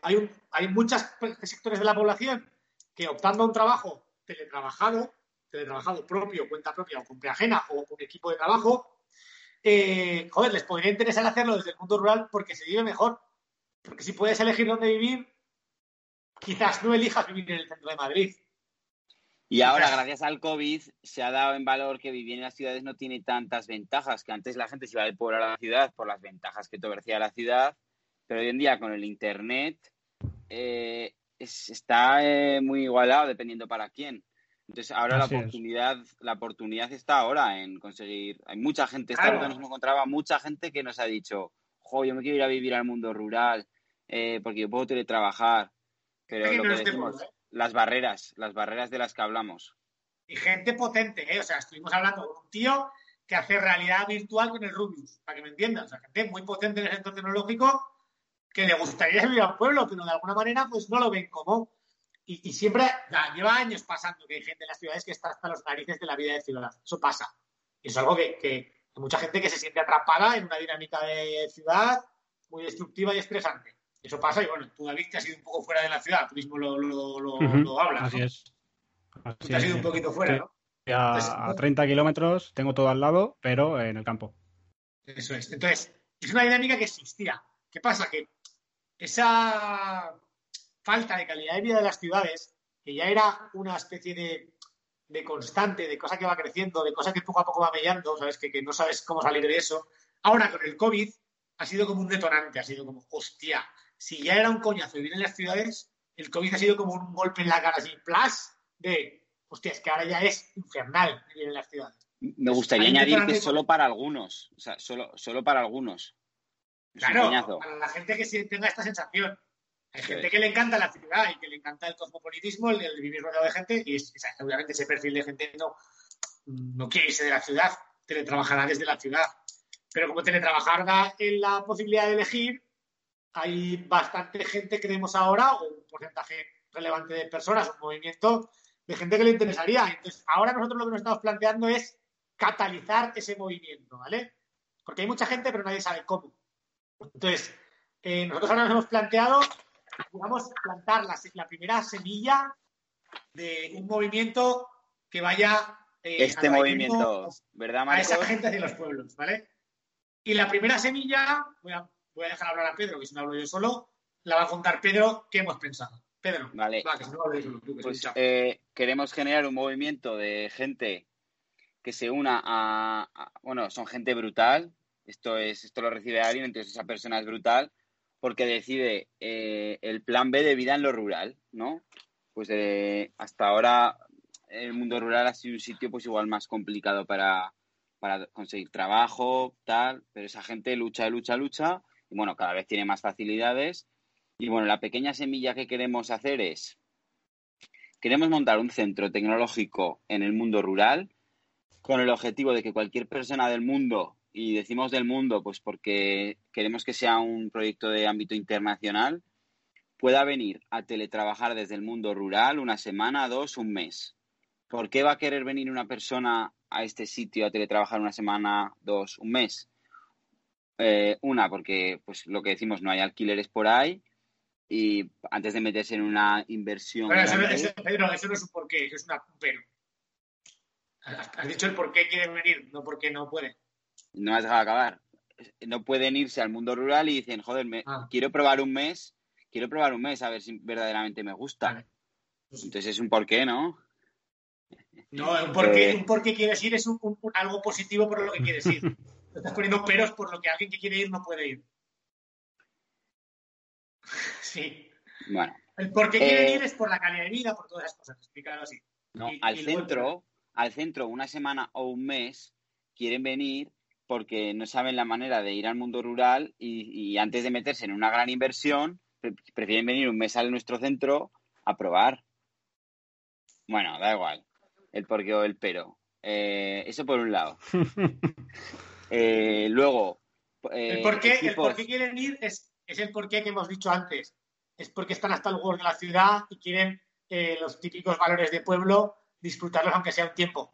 hay, hay muchos sectores de la población que optando a un trabajo teletrabajado, teletrabajado propio, cuenta propia o compra ajena o un equipo de trabajo, joder, les podría interesar hacerlo desde el mundo rural porque se vive mejor. Porque si puedes elegir dónde vivir, quizás no elijas vivir en el centro de Madrid, y ahora, gracias al COVID, se ha dado en valor que vivir en las ciudades no tiene tantas ventajas, que antes la gente se iba del pueblo a la ciudad por las ventajas que te ofrecía la ciudad, pero hoy en día con el Internet eh, está eh, muy igualado dependiendo para quién. Entonces ahora la oportunidad, la oportunidad está ahora en conseguir. Hay mucha gente, esta nos encontraba mucha gente que nos ha dicho, jo, yo me quiero ir a vivir al mundo rural, eh, porque yo puedo teletrabajar. Pero lo que decimos, las barreras, las barreras de las que hablamos. Y gente potente, ¿eh? O sea, estuvimos hablando con un tío que hace realidad virtual con el Rubius, para que me entiendan. O sea, gente muy potente en el sector tecnológico que le gustaría vivir al pueblo, pero de alguna manera pues no lo ven como. Y, siempre, lleva años pasando que hay gente en las ciudades que está hasta los narices de la vida de ciudad. Eso pasa. Y es algo que, que hay mucha gente que se siente atrapada en una dinámica de ciudad muy destructiva y estresante. Eso pasa y bueno, tú David que has ido un poco fuera de la ciudad, tú mismo lo, lo, lo, hablas. Así es. Así has ido un poquito fuera, ¿no? A, 30 kilómetros tengo todo al lado, pero en el campo. Eso es. Entonces, es una dinámica que existía. ¿Qué pasa? Que esa falta de calidad de vida de las ciudades, que ya era una especie de, de constante, de cosa que va creciendo, de cosa que poco a poco va mellando, ¿sabes? Que, que no sabes cómo salir de eso. Ahora, con el COVID, ha sido como un detonante, ha sido como, hostia, si ya era un coñazo vivir en las ciudades, el COVID ha sido como un golpe en la cara así, plus, de, hostia, es que ahora ya es infernal vivir en las ciudades. Me gustaría añadir que solo para algunos, o sea, solo, solo para algunos. claro, para la gente que tenga esta sensación. Hay gente que le encanta la ciudad y que le encanta el cosmopolitismo, el, vivir rodeado de gente, y obviamente ese perfil de gente no, no quiere irse de la ciudad, teletrabajará desde la ciudad. Pero como teletrabajar da en la posibilidad de elegir, hay bastante gente, creemos ahora, o un porcentaje relevante de personas, un movimiento de gente que le interesaría. Entonces, ahora nosotros lo que nos estamos planteando es catalizar ese movimiento, ¿vale? Porque hay mucha gente, pero nadie sabe cómo. Entonces, eh, nosotros ahora nos hemos planteado, digamos, plantar la, primera semilla de un movimiento que vaya... Eh, este movimiento, ¿verdad, Marcos? A esa gente de los pueblos, ¿vale? Y la primera semilla, voy a voy a dejar hablar a Pedro, que si no hablo yo solo, la va a contar Pedro qué hemos pensado. Pedro, vale. va, que si no hablo yo solo. pues, eh, queremos generar un movimiento de gente que se una a, bueno, son gente brutal, esto es esto lo recibe alguien, entonces esa persona es brutal porque decide eh, el plan B de vida en lo rural, ¿no? Pues eh, hasta ahora el mundo rural ha sido un sitio pues igual más complicado para, para conseguir trabajo, tal, pero esa gente lucha, lucha, lucha y bueno, cada vez tiene más facilidades. Y bueno, la pequeña semilla que queremos hacer es, queremos montar un centro tecnológico en el mundo rural con el objetivo de que cualquier persona del mundo, y decimos del mundo pues porque queremos que sea un proyecto de ámbito internacional, pueda venir a teletrabajar desde el mundo rural una semana, dos, un mes. ¿Por qué va a querer venir una persona a este sitio a teletrabajar una semana, dos, un mes? Eh, una, porque pues lo que decimos, no hay alquileres por ahí. Y antes de meterse en una inversión. eso, Pedro, eso no es un porqué, eso es una, un pero. Has dicho el por qué quieren venir, no porque no pueden. No has dejado acabar. No pueden irse al mundo rural y dicen, joder, me, ah. quiero probar un mes, quiero probar un mes a ver si verdaderamente me gusta. Entonces es un porqué, ¿no? No, un porqué, eh. un porqué quieres ir es un, algo positivo por lo que quieres ir. estás poniendo peros por lo que alguien que quiere ir no puede ir. sí. Bueno. El por qué quieren eh, ir es por la calidad de vida, por todas esas cosas. Explícalo así. No, al centro, al centro, una semana o un mes, quieren venir porque no saben la manera de ir al mundo rural y, antes de meterse en una gran inversión, prefieren venir un mes al nuestro centro a probar. Bueno, da igual. El porqué o el pero. Eh, eso por un lado. Eh, luego. el, por qué, quieren ir es, el porqué que hemos dicho antes. es porque están hasta el huevo de la ciudad y quieren eh, los típicos valores de pueblo disfrutarlos aunque sea un tiempo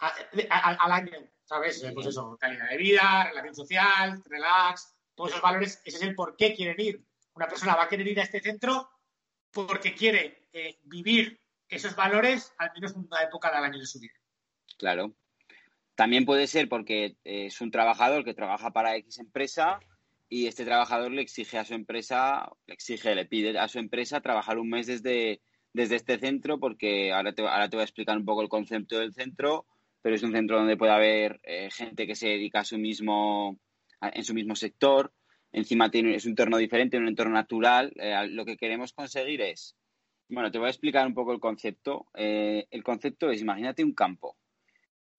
al año, ¿sabes? Pues eso, calidad de vida, relación social, relax, todos esos valores, ese es el por qué quieren ir. Una persona va a querer ir a este centro porque quiere eh, vivir esos valores al menos en una época del año de su vida. Claro. También puede ser porque es un trabajador que trabaja para X empresa y este trabajador le exige a su empresa, le exige, le pide a su empresa trabajar un mes desde, desde este centro porque ahora te, ahora te voy a explicar un poco el concepto del centro, pero es un centro donde puede haber eh, gente que se dedica a su mismo, en su mismo sector. Encima tiene, es un entorno diferente, un entorno natural. Eh, lo que queremos conseguir es, bueno, te voy a explicar un poco el concepto. Eh, el concepto es, imagínate un campo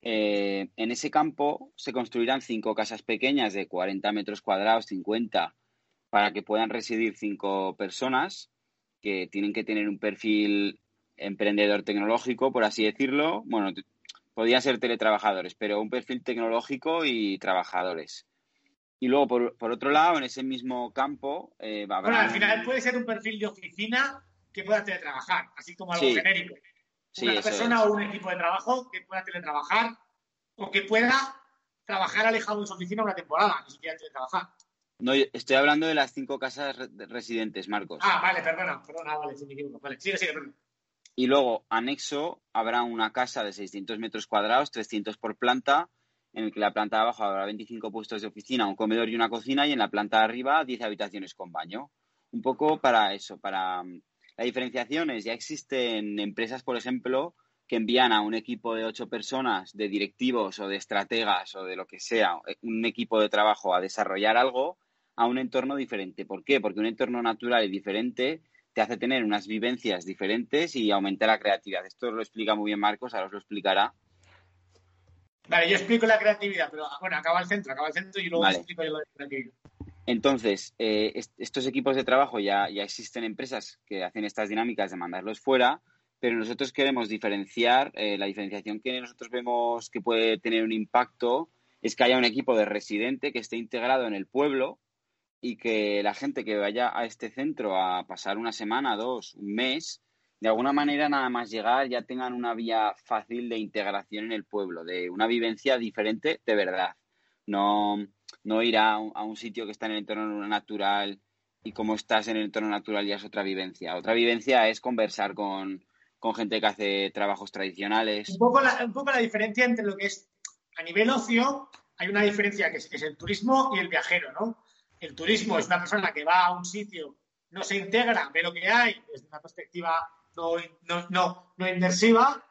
eh, en ese campo se construirán cinco casas pequeñas de 40 metros cuadrados, 50, para que puedan residir cinco personas que tienen que tener un perfil emprendedor tecnológico, por así decirlo. Bueno, podrían ser teletrabajadores, pero un perfil tecnológico y trabajadores. Y luego, por, otro lado, en ese mismo campo eh, va a haber... Bueno, al final puede ser un perfil de oficina que pueda teletrabajar, así como algo genérico una persona o un equipo de trabajo que pueda teletrabajar o que pueda trabajar alejado de su oficina una temporada, ni siquiera teletrabajar. No, estoy hablando de las cinco casas residentes, Marcos. Ah, vale, perdona, perdona, vale, si me equivoco. Vale, sigue, sigue, perdón. Y luego, anexo, habrá una casa de 600 metros cuadrados, 300 por planta, en el que la planta de abajo habrá 25 puestos de oficina, un comedor y una cocina, y en la planta de arriba 10 habitaciones con baño. Un poco para eso, para la diferenciación es, ya existen empresas, por ejemplo, que envían a un equipo de ocho personas, de directivos o de estrategas o de lo que sea, un equipo de trabajo a desarrollar algo a un entorno diferente. ¿Por qué? Porque un entorno natural y diferente te hace tener unas vivencias diferentes y aumentar la creatividad. Esto lo explica muy bien Marcos, ahora os lo explicará. Vale, yo explico la creatividad, pero bueno, acaba el centro, acaba el centro y luego explico yo la creatividad. Entonces, eh, estos equipos de trabajo ya, ya existen empresas que hacen estas dinámicas de mandarlos fuera, pero nosotros queremos diferenciar, eh, la diferenciación que nosotros vemos que puede tener un impacto es que haya un equipo de residente que esté integrado en el pueblo y que la gente que vaya a este centro a pasar una semana, dos, un mes, de alguna manera nada más llegar ya tengan una vía fácil de integración en el pueblo, de una vivencia diferente de verdad. No, no ir a un, sitio que está en el entorno natural y como estás en el entorno natural ya es otra vivencia. Otra vivencia es conversar con, gente que hace trabajos tradicionales. Un poco, la, un poco la diferencia entre lo que es a nivel ocio, hay una diferencia que es, el turismo y el viajero, ¿no? El turismo es una persona que va a un sitio, no se integra, ve lo que hay desde una perspectiva no, no, no, inmersiva,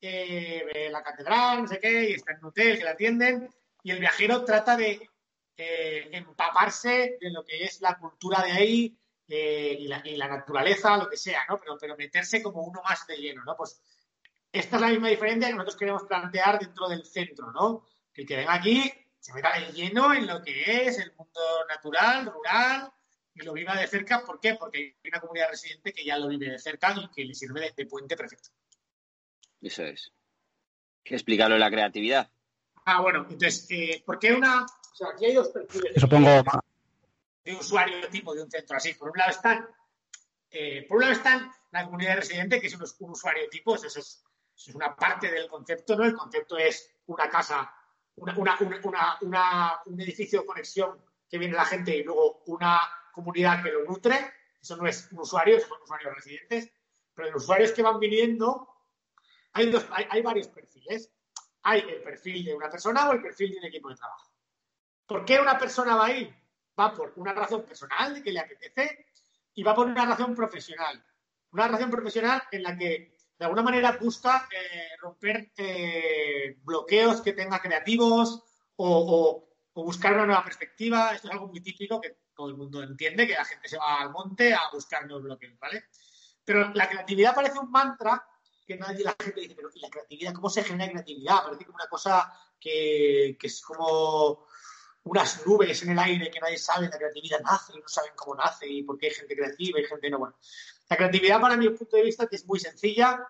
eh, ve la catedral, no sé qué, y está en un hotel que la atienden, y el viajero trata de eh, empaparse de lo que es la cultura de ahí eh, y, la, naturaleza, lo que sea, ¿no? Pero, pero meterse como uno más de lleno, ¿no? Pues esta es la misma diferencia que nosotros queremos plantear dentro del centro, ¿no? Que el que venga aquí se meta de lleno en lo que es el mundo natural, rural, y lo viva de cerca. ¿Por qué? Porque hay una comunidad residente que ya lo vive de cerca y que le sirve de, puente perfecto. Eso es. Explicarlo en la creatividad. Ah, bueno, entonces, eh, ¿por qué una, o sea, aquí hay dos perfiles de, usuario tipo de un centro así. Por un lado están, eh, por un lado están la comunidad residente, que es un, usuario tipo, eso es, una parte del concepto, ¿no? El concepto es una casa, un edificio de conexión que viene la gente y luego una comunidad que lo nutre. Eso no es un usuario, son usuarios residentes. Pero los usuarios que van viniendo, hay, dos, hay varios perfiles. Hay el perfil de una persona o el perfil de un equipo de trabajo. ¿Por qué una persona va a ir? Va por una razón personal que le apetece y va por una razón profesional. Una razón profesional en la que de alguna manera busca eh, romper eh, bloqueos que tenga creativos o, buscar una nueva perspectiva. Esto es algo muy típico que todo el mundo entiende, que la gente se va al monte a buscar nuevos bloqueos, ¿vale? Pero la creatividad parece un mantra que nadie, la gente dice, pero ¿y la creatividad? ¿Cómo se genera creatividad? Parece como una cosa que es como unas nubes en el aire que nadie sabe, la creatividad nace y no saben cómo nace y por qué hay gente creativa y gente no. Bueno, la creatividad para mi punto de vista es muy sencilla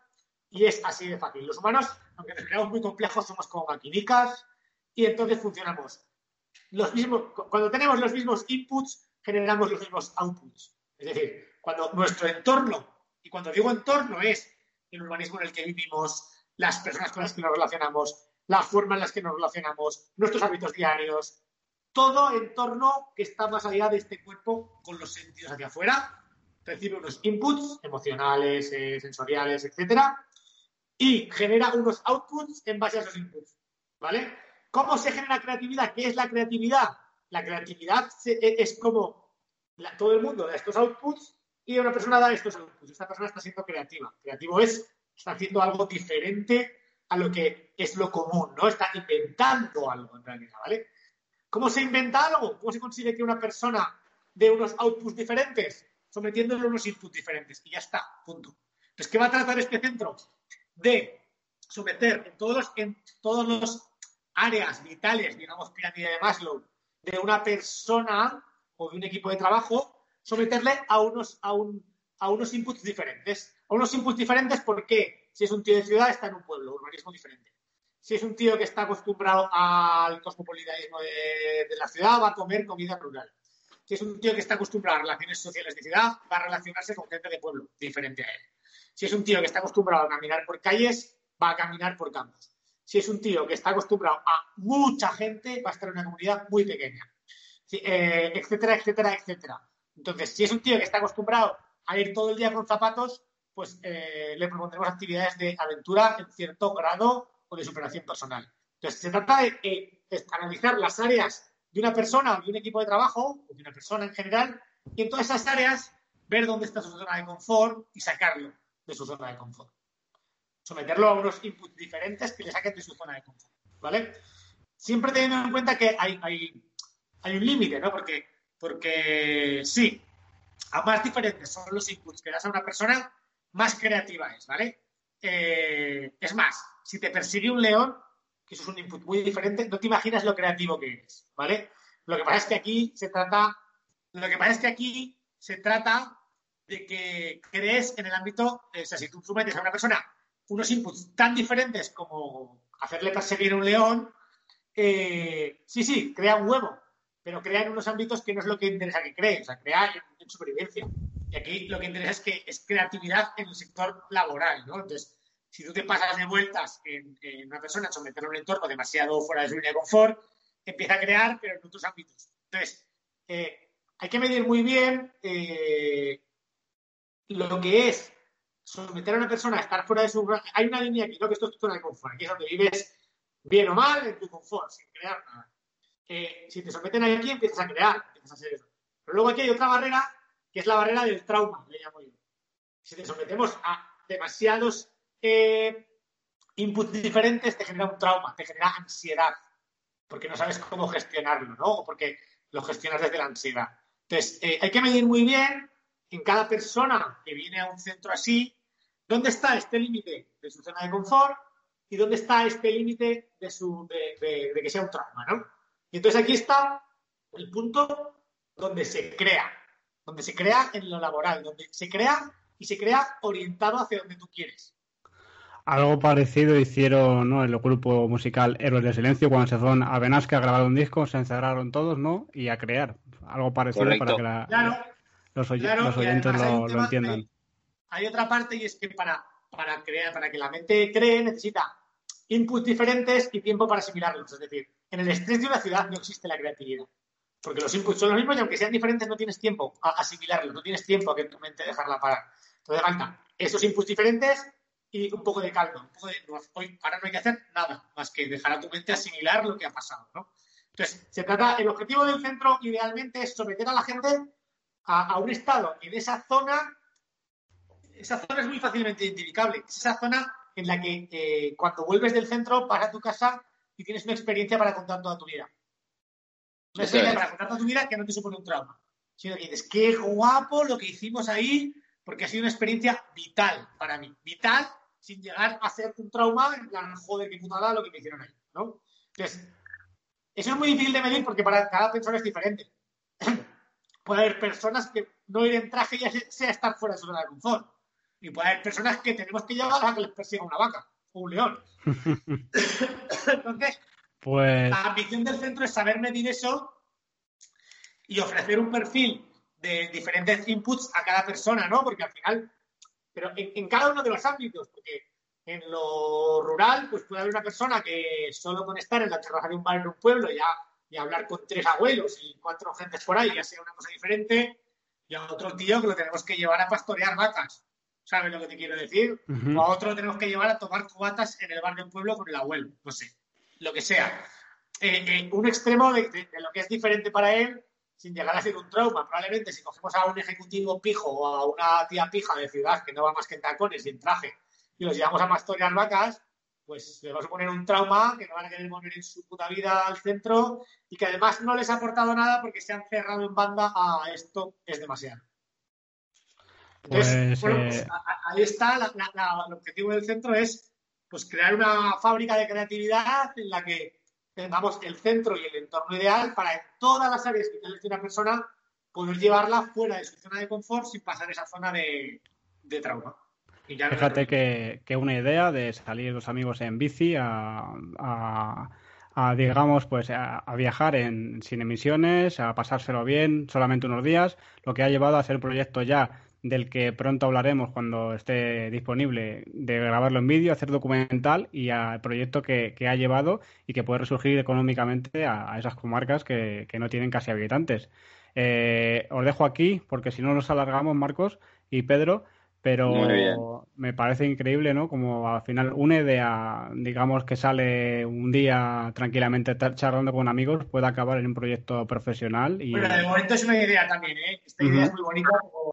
y es así de fácil. Los humanos, aunque nos creamos muy complejos, somos como maquinicas y entonces funcionamos. Los mismos, cuando tenemos los mismos inputs, generamos los mismos outputs. Es decir, Cuando nuestro entorno, y cuando digo entorno es el urbanismo en el que vivimos, las personas con las que nos relacionamos, la forma en las que nos relacionamos, nuestros hábitos diarios, todo entorno que está más allá de este cuerpo con los sentidos hacia afuera, recibe unos inputs emocionales, eh, sensoriales, etcétera, y genera unos outputs en base a esos inputs, ¿vale? ¿Cómo se genera creatividad? ¿Qué es la creatividad? La creatividad e, es como todo el mundo da estos outputs y una persona da estos outputs. Esta persona está siendo creativa. Creativo es, está haciendo algo diferente a lo que es lo común, ¿no? Está inventando algo en realidad, ¿vale? ¿Cómo se inventa algo? ¿Cómo se consigue que una persona dé unos outputs diferentes? Sometiéndole unos inputs diferentes. Y ya está, punto. Pues, ¿qué va a tratar este centro? De someter en todos los, en todos los áreas vitales, digamos, pirámide de Maslow, de una persona o de un equipo de trabajo, someterle a unos, a, un, a unos inputs diferentes. A unos inputs diferentes porque si es un tío de ciudad está en un pueblo, urbanismo diferente. Si es un tío que está acostumbrado al cosmopolitanismo de, la ciudad, va a comer comida rural. Si es un tío que está acostumbrado a relaciones sociales de ciudad, va a relacionarse con gente de pueblo, diferente a él. Si es un tío que está acostumbrado a caminar por calles, va a caminar por campos si es un tío que está acostumbrado a mucha gente, va a estar en una comunidad muy pequeña, eh, etcétera, etcétera, etcétera. Entonces, si es un tío que está acostumbrado a ir todo el día con zapatos, pues eh, le propondremos actividades de aventura en cierto grado o de superación personal. Entonces, se trata de, analizar las áreas de una persona o de un equipo de trabajo, o de una persona en general, y en todas esas áreas ver dónde está su zona de confort y sacarlo de su zona de confort someterlo a unos inputs diferentes que le saquen de su zona de confort, ¿vale? Siempre teniendo en cuenta que hay, hay, un límite, ¿no? Porque, porque sí, a más diferentes son los inputs que das a una persona, más creativa es, ¿vale? Eh, es más, si te persigue un león, que eso es un input muy diferente, no te imaginas lo creativo que eres, ¿vale? Lo que pasa es que aquí se trata, lo que pasa es que aquí se trata de que crees en el ámbito, o sea, si tú sometes a una persona unos inputs tan diferentes como hacerle perseguir un león, eh, sí, sí, crea un huevo, pero crea en unos ámbitos que no es lo que interesa que cree, o sea, crea en, supervivencia. Y aquí lo que interesa es que es creatividad en el sector laboral, ¿no? Entonces, si tú te pasas de vueltas en, una persona, someterlo a un entorno demasiado fuera de su línea de confort, empieza a crear, pero en otros ámbitos. Entonces, eh, hay que medir muy bien eh, lo que es someter a una persona a estar fuera de su... Hay una línea aquí, no que esto es tu zona de confort, aquí es donde vives bien o mal en tu confort, sin crear nada. Eh, si te someten aquí, empiezas a crear, empiezas a hacer eso. Pero luego aquí hay otra barrera, que es la barrera del trauma, le llamo yo. Si te sometemos a demasiados eh, inputs diferentes, te genera un trauma, te genera ansiedad, porque no sabes cómo gestionarlo, ¿no? O porque lo gestionas desde la ansiedad. Entonces, eh, hay que medir muy bien en cada persona que viene a un centro así, ¿Dónde está este límite de su zona de confort y dónde está este límite de, de, que sea un trauma? ¿no? Y entonces aquí está el punto donde se crea, donde se crea en lo laboral, donde se crea y se crea orientado hacia donde tú quieres. Algo parecido hicieron ¿no? el grupo musical Héroes del Silencio cuando se fueron a Benasque a grabar un disco, se encerraron todos ¿no? y a crear. Algo parecido para que los, oyentes lo, lo entiendan hay otra parte y es que para, para, crear, para que la mente cree necesita inputs diferentes y tiempo para asimilarlos. Es decir, en el estrés de una ciudad no existe la creatividad. Porque los inputs son los mismos y aunque sean diferentes no tienes tiempo a asimilarlos, no tienes tiempo a que tu mente dejarla parar. Entonces falta esos inputs diferentes y un poco de calma. Un poco de, hoy, ahora no hay que hacer nada más que dejar a tu mente asimilar lo que ha pasado. ¿no? Entonces, se trata, el objetivo del centro idealmente es someter a la gente a, un estado en esa zona esa zona es muy fácilmente identificable. Es esa zona en la que eh, cuando vuelves del centro vas a tu casa y tienes una experiencia para contar toda tu vida. Una experiencia para contar toda tu vida que no te supone un trauma. Sino que dices, qué guapo lo que hicimos ahí, porque ha sido una experiencia vital para mí. Vital sin llegar a ser un trauma, en plan, joder, qué putada lo que me hicieron ahí. ¿no? Entonces, eso es muy difícil de medir porque para cada persona es diferente. Puede haber personas que no ir en traje ya sea estar fuera de su zona de confort. Y puede haber personas que tenemos que llevar a que les persiga una vaca o un león. Entonces, pues... la ambición del centro es saber medir eso y ofrecer un perfil de diferentes inputs a cada persona, ¿no? Porque al final, pero en, cada uno de los ámbitos, porque en lo rural, pues puede haber una persona que solo con estar en la terraza de un bar en un pueblo ya y hablar con tres abuelos y cuatro gentes por ahí ya sea una cosa diferente, y a otro tío que lo tenemos que llevar a pastorear vacas. ¿Sabes lo que te quiero decir? O a otro tenemos que llevar a tomar cubatas en el bar del pueblo con el abuelo, no sé, lo que sea. Eh, eh, un extremo de, lo que es diferente para él sin llegar a ser un trauma. Probablemente si cogemos a un ejecutivo pijo o a una tía pija de ciudad que no va más que en tacones y en traje y los llevamos a pastorear vacas, pues le vamos a poner un trauma que no van a querer volver en su puta vida al centro y que además no les ha aportado nada porque se han cerrado en banda a esto es demasiado. Entonces, pues, bueno, pues, eh, ahí está, el objetivo del centro es pues crear una fábrica de creatividad en la que tengamos el centro y el entorno ideal para en todas las áreas que tiene una persona poder llevarla fuera de su zona de confort sin pasar esa zona de trauma. Fíjate que, una idea de salir los amigos en bici a, digamos, pues a, viajar en, sin emisiones, a pasárselo bien, solamente unos días, lo que ha llevado a hacer un proyecto ya del que pronto hablaremos cuando esté disponible, de grabarlo en vídeo, hacer documental y al proyecto que, ha llevado y que puede resurgir económicamente a, esas comarcas que, no tienen casi habitantes. Eh, os dejo aquí porque si no nos alargamos, Marcos y Pedro, pero me parece increíble, ¿no? Como al final una idea, digamos que sale un día tranquilamente charlando con amigos, puede acabar en un proyecto profesional. Y... Bueno, de momento es una idea también, ¿eh? Esta idea es muy bonita,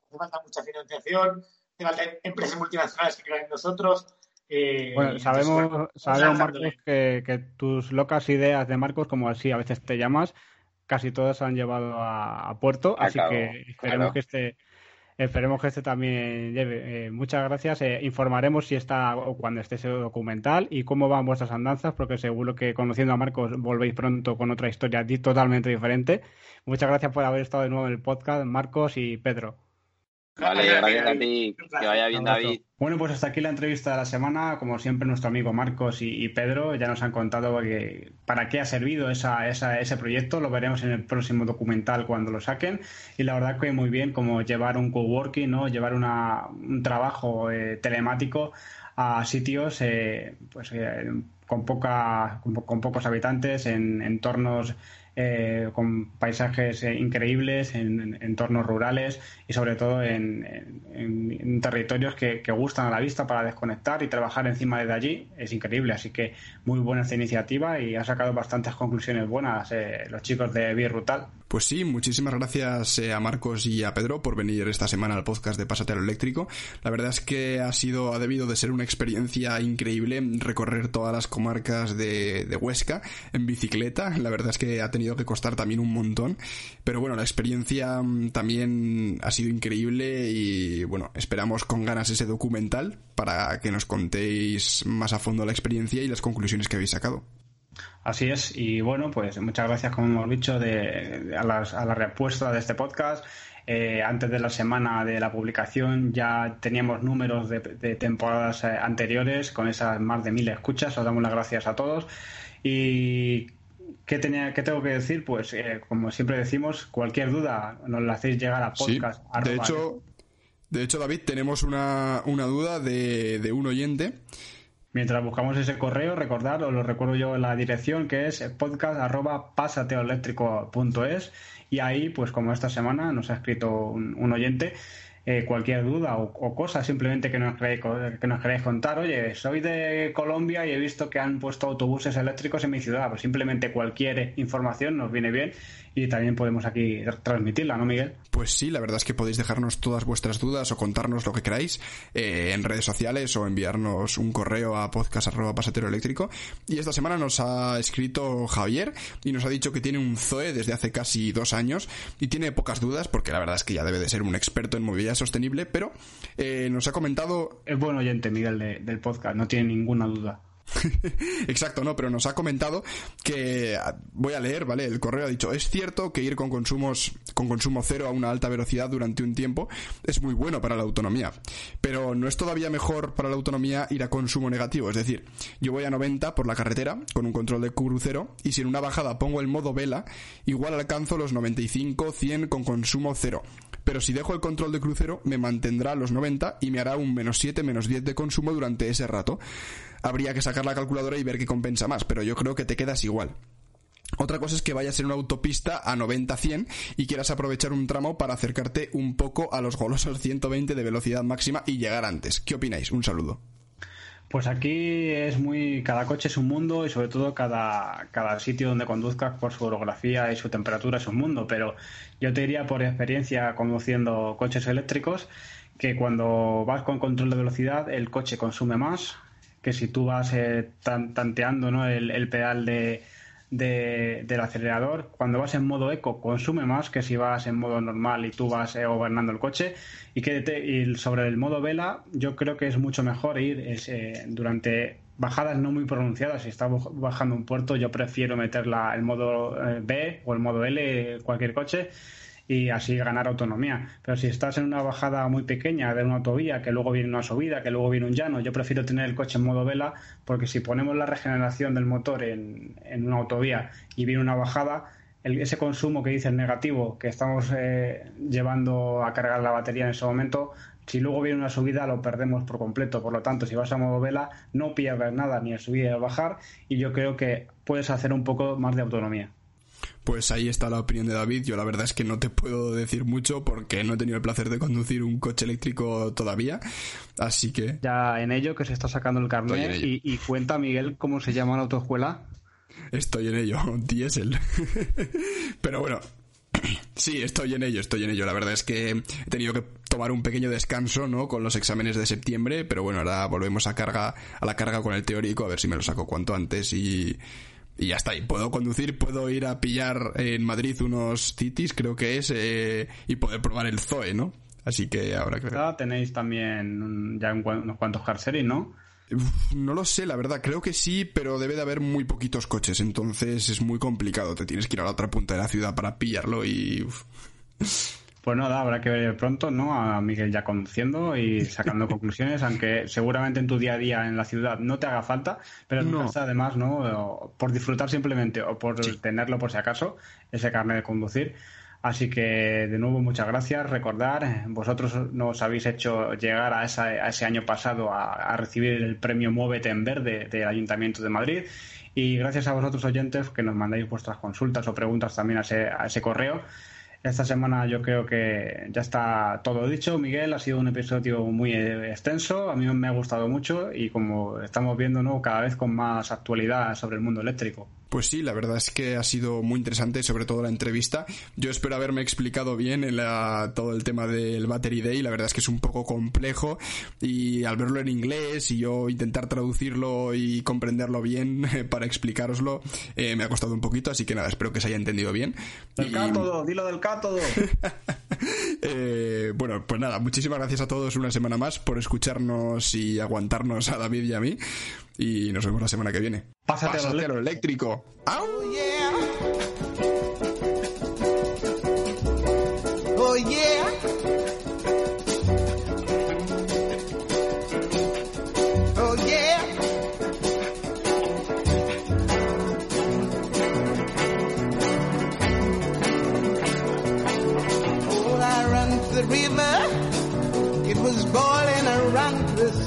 hace falta mucha financiación, hace falta empresas multinacionales que crean en nosotros. Eh, bueno, sabemos, sabemos Marcos, que, que, tus locas ideas de Marcos, como así a veces te llamas, casi todas han llevado a, puerto, así que esperemos que este Esperemos que este también lleve. Eh, muchas gracias. Eh, informaremos si está o cuando esté ese documental y cómo van vuestras andanzas, porque seguro que conociendo a Marcos volvéis pronto con otra historia totalmente diferente. Muchas gracias por haber estado de nuevo en el podcast, Marcos y Pedro. Vale, gracias a ti. Que vaya bien, David. Bueno, pues hasta aquí la entrevista de la semana. Como siempre, nuestro amigo Marcos y, Pedro ya nos han contado para qué ha servido esa, ese proyecto. Lo veremos en el próximo documental cuando lo saquen. Y la verdad que muy bien como llevar un coworking, ¿no? llevar un trabajo eh, telemático a sitios eh, pues, eh, con, poca, con, pocos habitantes, en entornos eh, con paisajes eh, increíbles, en, entornos rurales y sobre todo en, territorios que, gustan a la vista para desconectar y trabajar encima de allí. Es increíble, así que muy buena esta iniciativa y ha sacado bastantes conclusiones buenas eh, los chicos de Birrutal. Pues sí, muchísimas gracias a Marcos y a Pedro por venir esta semana al podcast de Pasatero Eléctrico. La verdad es que ha sido, ha debido de ser una experiencia increíble recorrer todas las comarcas de, de Huesca en bicicleta. La verdad es que ha tenido que costar también un montón. Pero bueno, la experiencia mm, también ha sido increíble y bueno, esperamos con ganas ese documental para que nos contéis más a fondo la experiencia y las conclusiones que habéis sacado. Así es, y bueno, pues muchas gracias, como hemos dicho, de, a, la respuesta de este podcast. Eh, antes de la semana de la publicación ya teníamos números de, temporadas eh, anteriores con esas más de mil escuchas. Os damos las gracias a todos. Y ¿Qué, tenía, ¿Qué tengo que decir? Pues, eh, como siempre decimos, cualquier duda nos la hacéis llegar a podcast. de, hecho, de hecho, David, tenemos una, una duda de, de, un oyente. Mientras buscamos ese correo, recordad, os lo recuerdo yo en la dirección, que es podcast.pasateoeléctrico.es y ahí, pues como esta semana nos ha escrito un, oyente, eh, cualquier duda o, cosa simplemente que nos, queréis, que nos queréis contar. Oye, soy de Colombia y he visto que han puesto autobuses eléctricos en mi ciudad. Pues simplemente cualquier información nos viene bien y también podemos aquí transmitirla, ¿no, Miguel? Pues sí, la verdad es que podéis dejarnos todas vuestras dudas o contarnos lo que queráis eh, en redes sociales o enviarnos un correo a podcast.pasateroeléctrico. Y esta semana nos ha escrito Javier y nos ha dicho que tiene un Zoe desde hace casi dos años y tiene pocas dudas porque la verdad es que ya debe de ser un experto en movilidad sostenible, pero eh, nos ha comentado... Es buen oyente, Miguel, del podcast, no tiene ninguna duda. Exacto, no, pero nos ha comentado que voy a leer, ¿vale? El correo ha dicho, es cierto que ir con consumos con consumo cero a una alta velocidad durante un tiempo es muy bueno para la autonomía, pero no es todavía mejor para la autonomía ir a consumo negativo, es decir, yo voy a 90 por la carretera con un control de crucero y si en una bajada pongo el modo vela, igual alcanzo los 95, 100 con consumo cero pero si dejo el control de crucero me mantendrá a los 90 y me hará un menos 7, menos 10 de consumo durante ese rato. Habría que sacar la calculadora y ver qué compensa más, pero yo creo que te quedas igual. Otra cosa es que vayas en una autopista a 90-100 y quieras aprovechar un tramo para acercarte un poco a los golosos 120 de velocidad máxima y llegar antes. ¿Qué opináis? Un saludo. Pues aquí es muy. Cada coche es un mundo y sobre todo cada, cada sitio donde conduzcas por su orografía y su temperatura es un mundo. Pero yo te diría por experiencia conduciendo coches eléctricos que cuando vas con control de velocidad el coche consume más que si tú vas eh, tanteando ¿no? el pedal de, del acelerador, cuando vas en modo eco, consume más que si vas en modo normal y tú vas eh, gobernando el coche. Y, que sobre el modo vela, yo creo que es mucho mejor ir eh, durante bajadas no muy pronunciadas. Si estás bajando un puerto, yo prefiero meterla el modo eh, B o el modo L, cualquier coche y así ganar autonomía. Pero si estás en una bajada muy pequeña de una autovía, que luego viene una subida, que luego viene un llano, yo prefiero tener el coche en modo vela, porque si ponemos la regeneración del motor en, en una autovía y viene una bajada, ese consumo que dices negativo que estamos eh, llevando a cargar la batería en ese momento, si luego viene una subida lo perdemos por completo. Por lo tanto, si vas a modo vela, no pierdes nada ni a subir ni a bajar y yo creo que puedes hacer un poco más de autonomía. Pues ahí está la opinión de David. Yo la verdad es que no te puedo decir mucho porque no he tenido el placer de conducir un coche eléctrico todavía. Así que... Ya en ello que se está sacando el carnet. Y, cuenta, Miguel, cómo se llama la autoescuela. Estoy en ello, diésel. Pero bueno, Sí, estoy en ello, estoy en ello. La verdad es que he tenido que tomar un pequeño descanso, ¿no? Con los exámenes de septiembre, pero bueno, ahora volvemos a carga, a la carga con el teórico, a ver si me lo saco cuanto antes y, y ya está. Y puedo conducir, puedo ir a pillar en Madrid unos cities, creo que es, eh, y poder probar el Zoe, ¿no? Así que ahora que... Tenéis también ya unos cuantos carceris, ¿no? no lo sé, la verdad, creo que sí, pero debe de haber muy poquitos coches, entonces es muy complicado. Te tienes que ir a la otra punta de la ciudad para pillarlo y... Pues nada, habrá que ver pronto, ¿no? A Miguel ya conduciendo y sacando conclusiones, aunque seguramente en tu día a día en la ciudad no te haga falta, pero no. además, ¿no? Por disfrutar simplemente o por tenerlo por si acaso, ese carnet de conducir. Así que, de nuevo, muchas gracias. Recordar, vosotros nos habéis hecho llegar a, ese año pasado a, recibir el premio Muévete en Verde del Ayuntamiento de Madrid. Y gracias a vosotros, oyentes, que nos mandáis vuestras consultas o preguntas también a ese correo. Esta semana yo creo que ya está todo dicho. Miguel, ha sido un episodio muy extenso, a mí me ha gustado mucho y como estamos viendo, ¿no? cada vez con más actualidad sobre el mundo eléctrico. Pues sí, la verdad es que ha sido muy interesante, sobre todo la entrevista. Yo espero haberme explicado bien en todo el tema del Battery Day. La verdad es que es un poco complejo y al verlo en inglés y yo intentar traducirlo y comprenderlo bien para explicároslo, eh, me ha costado un poquito. Así que nada, espero que se haya entendido bien. El cátodo, dilo del cátodo. eh, bueno, pues nada, muchísimas gracias a todos una semana más por escucharnos y aguantarnos a David y a mí. Y nos vemos la semana que viene. Pásate, a lo eléctrico. Oh yeah. Oh yeah.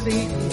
You.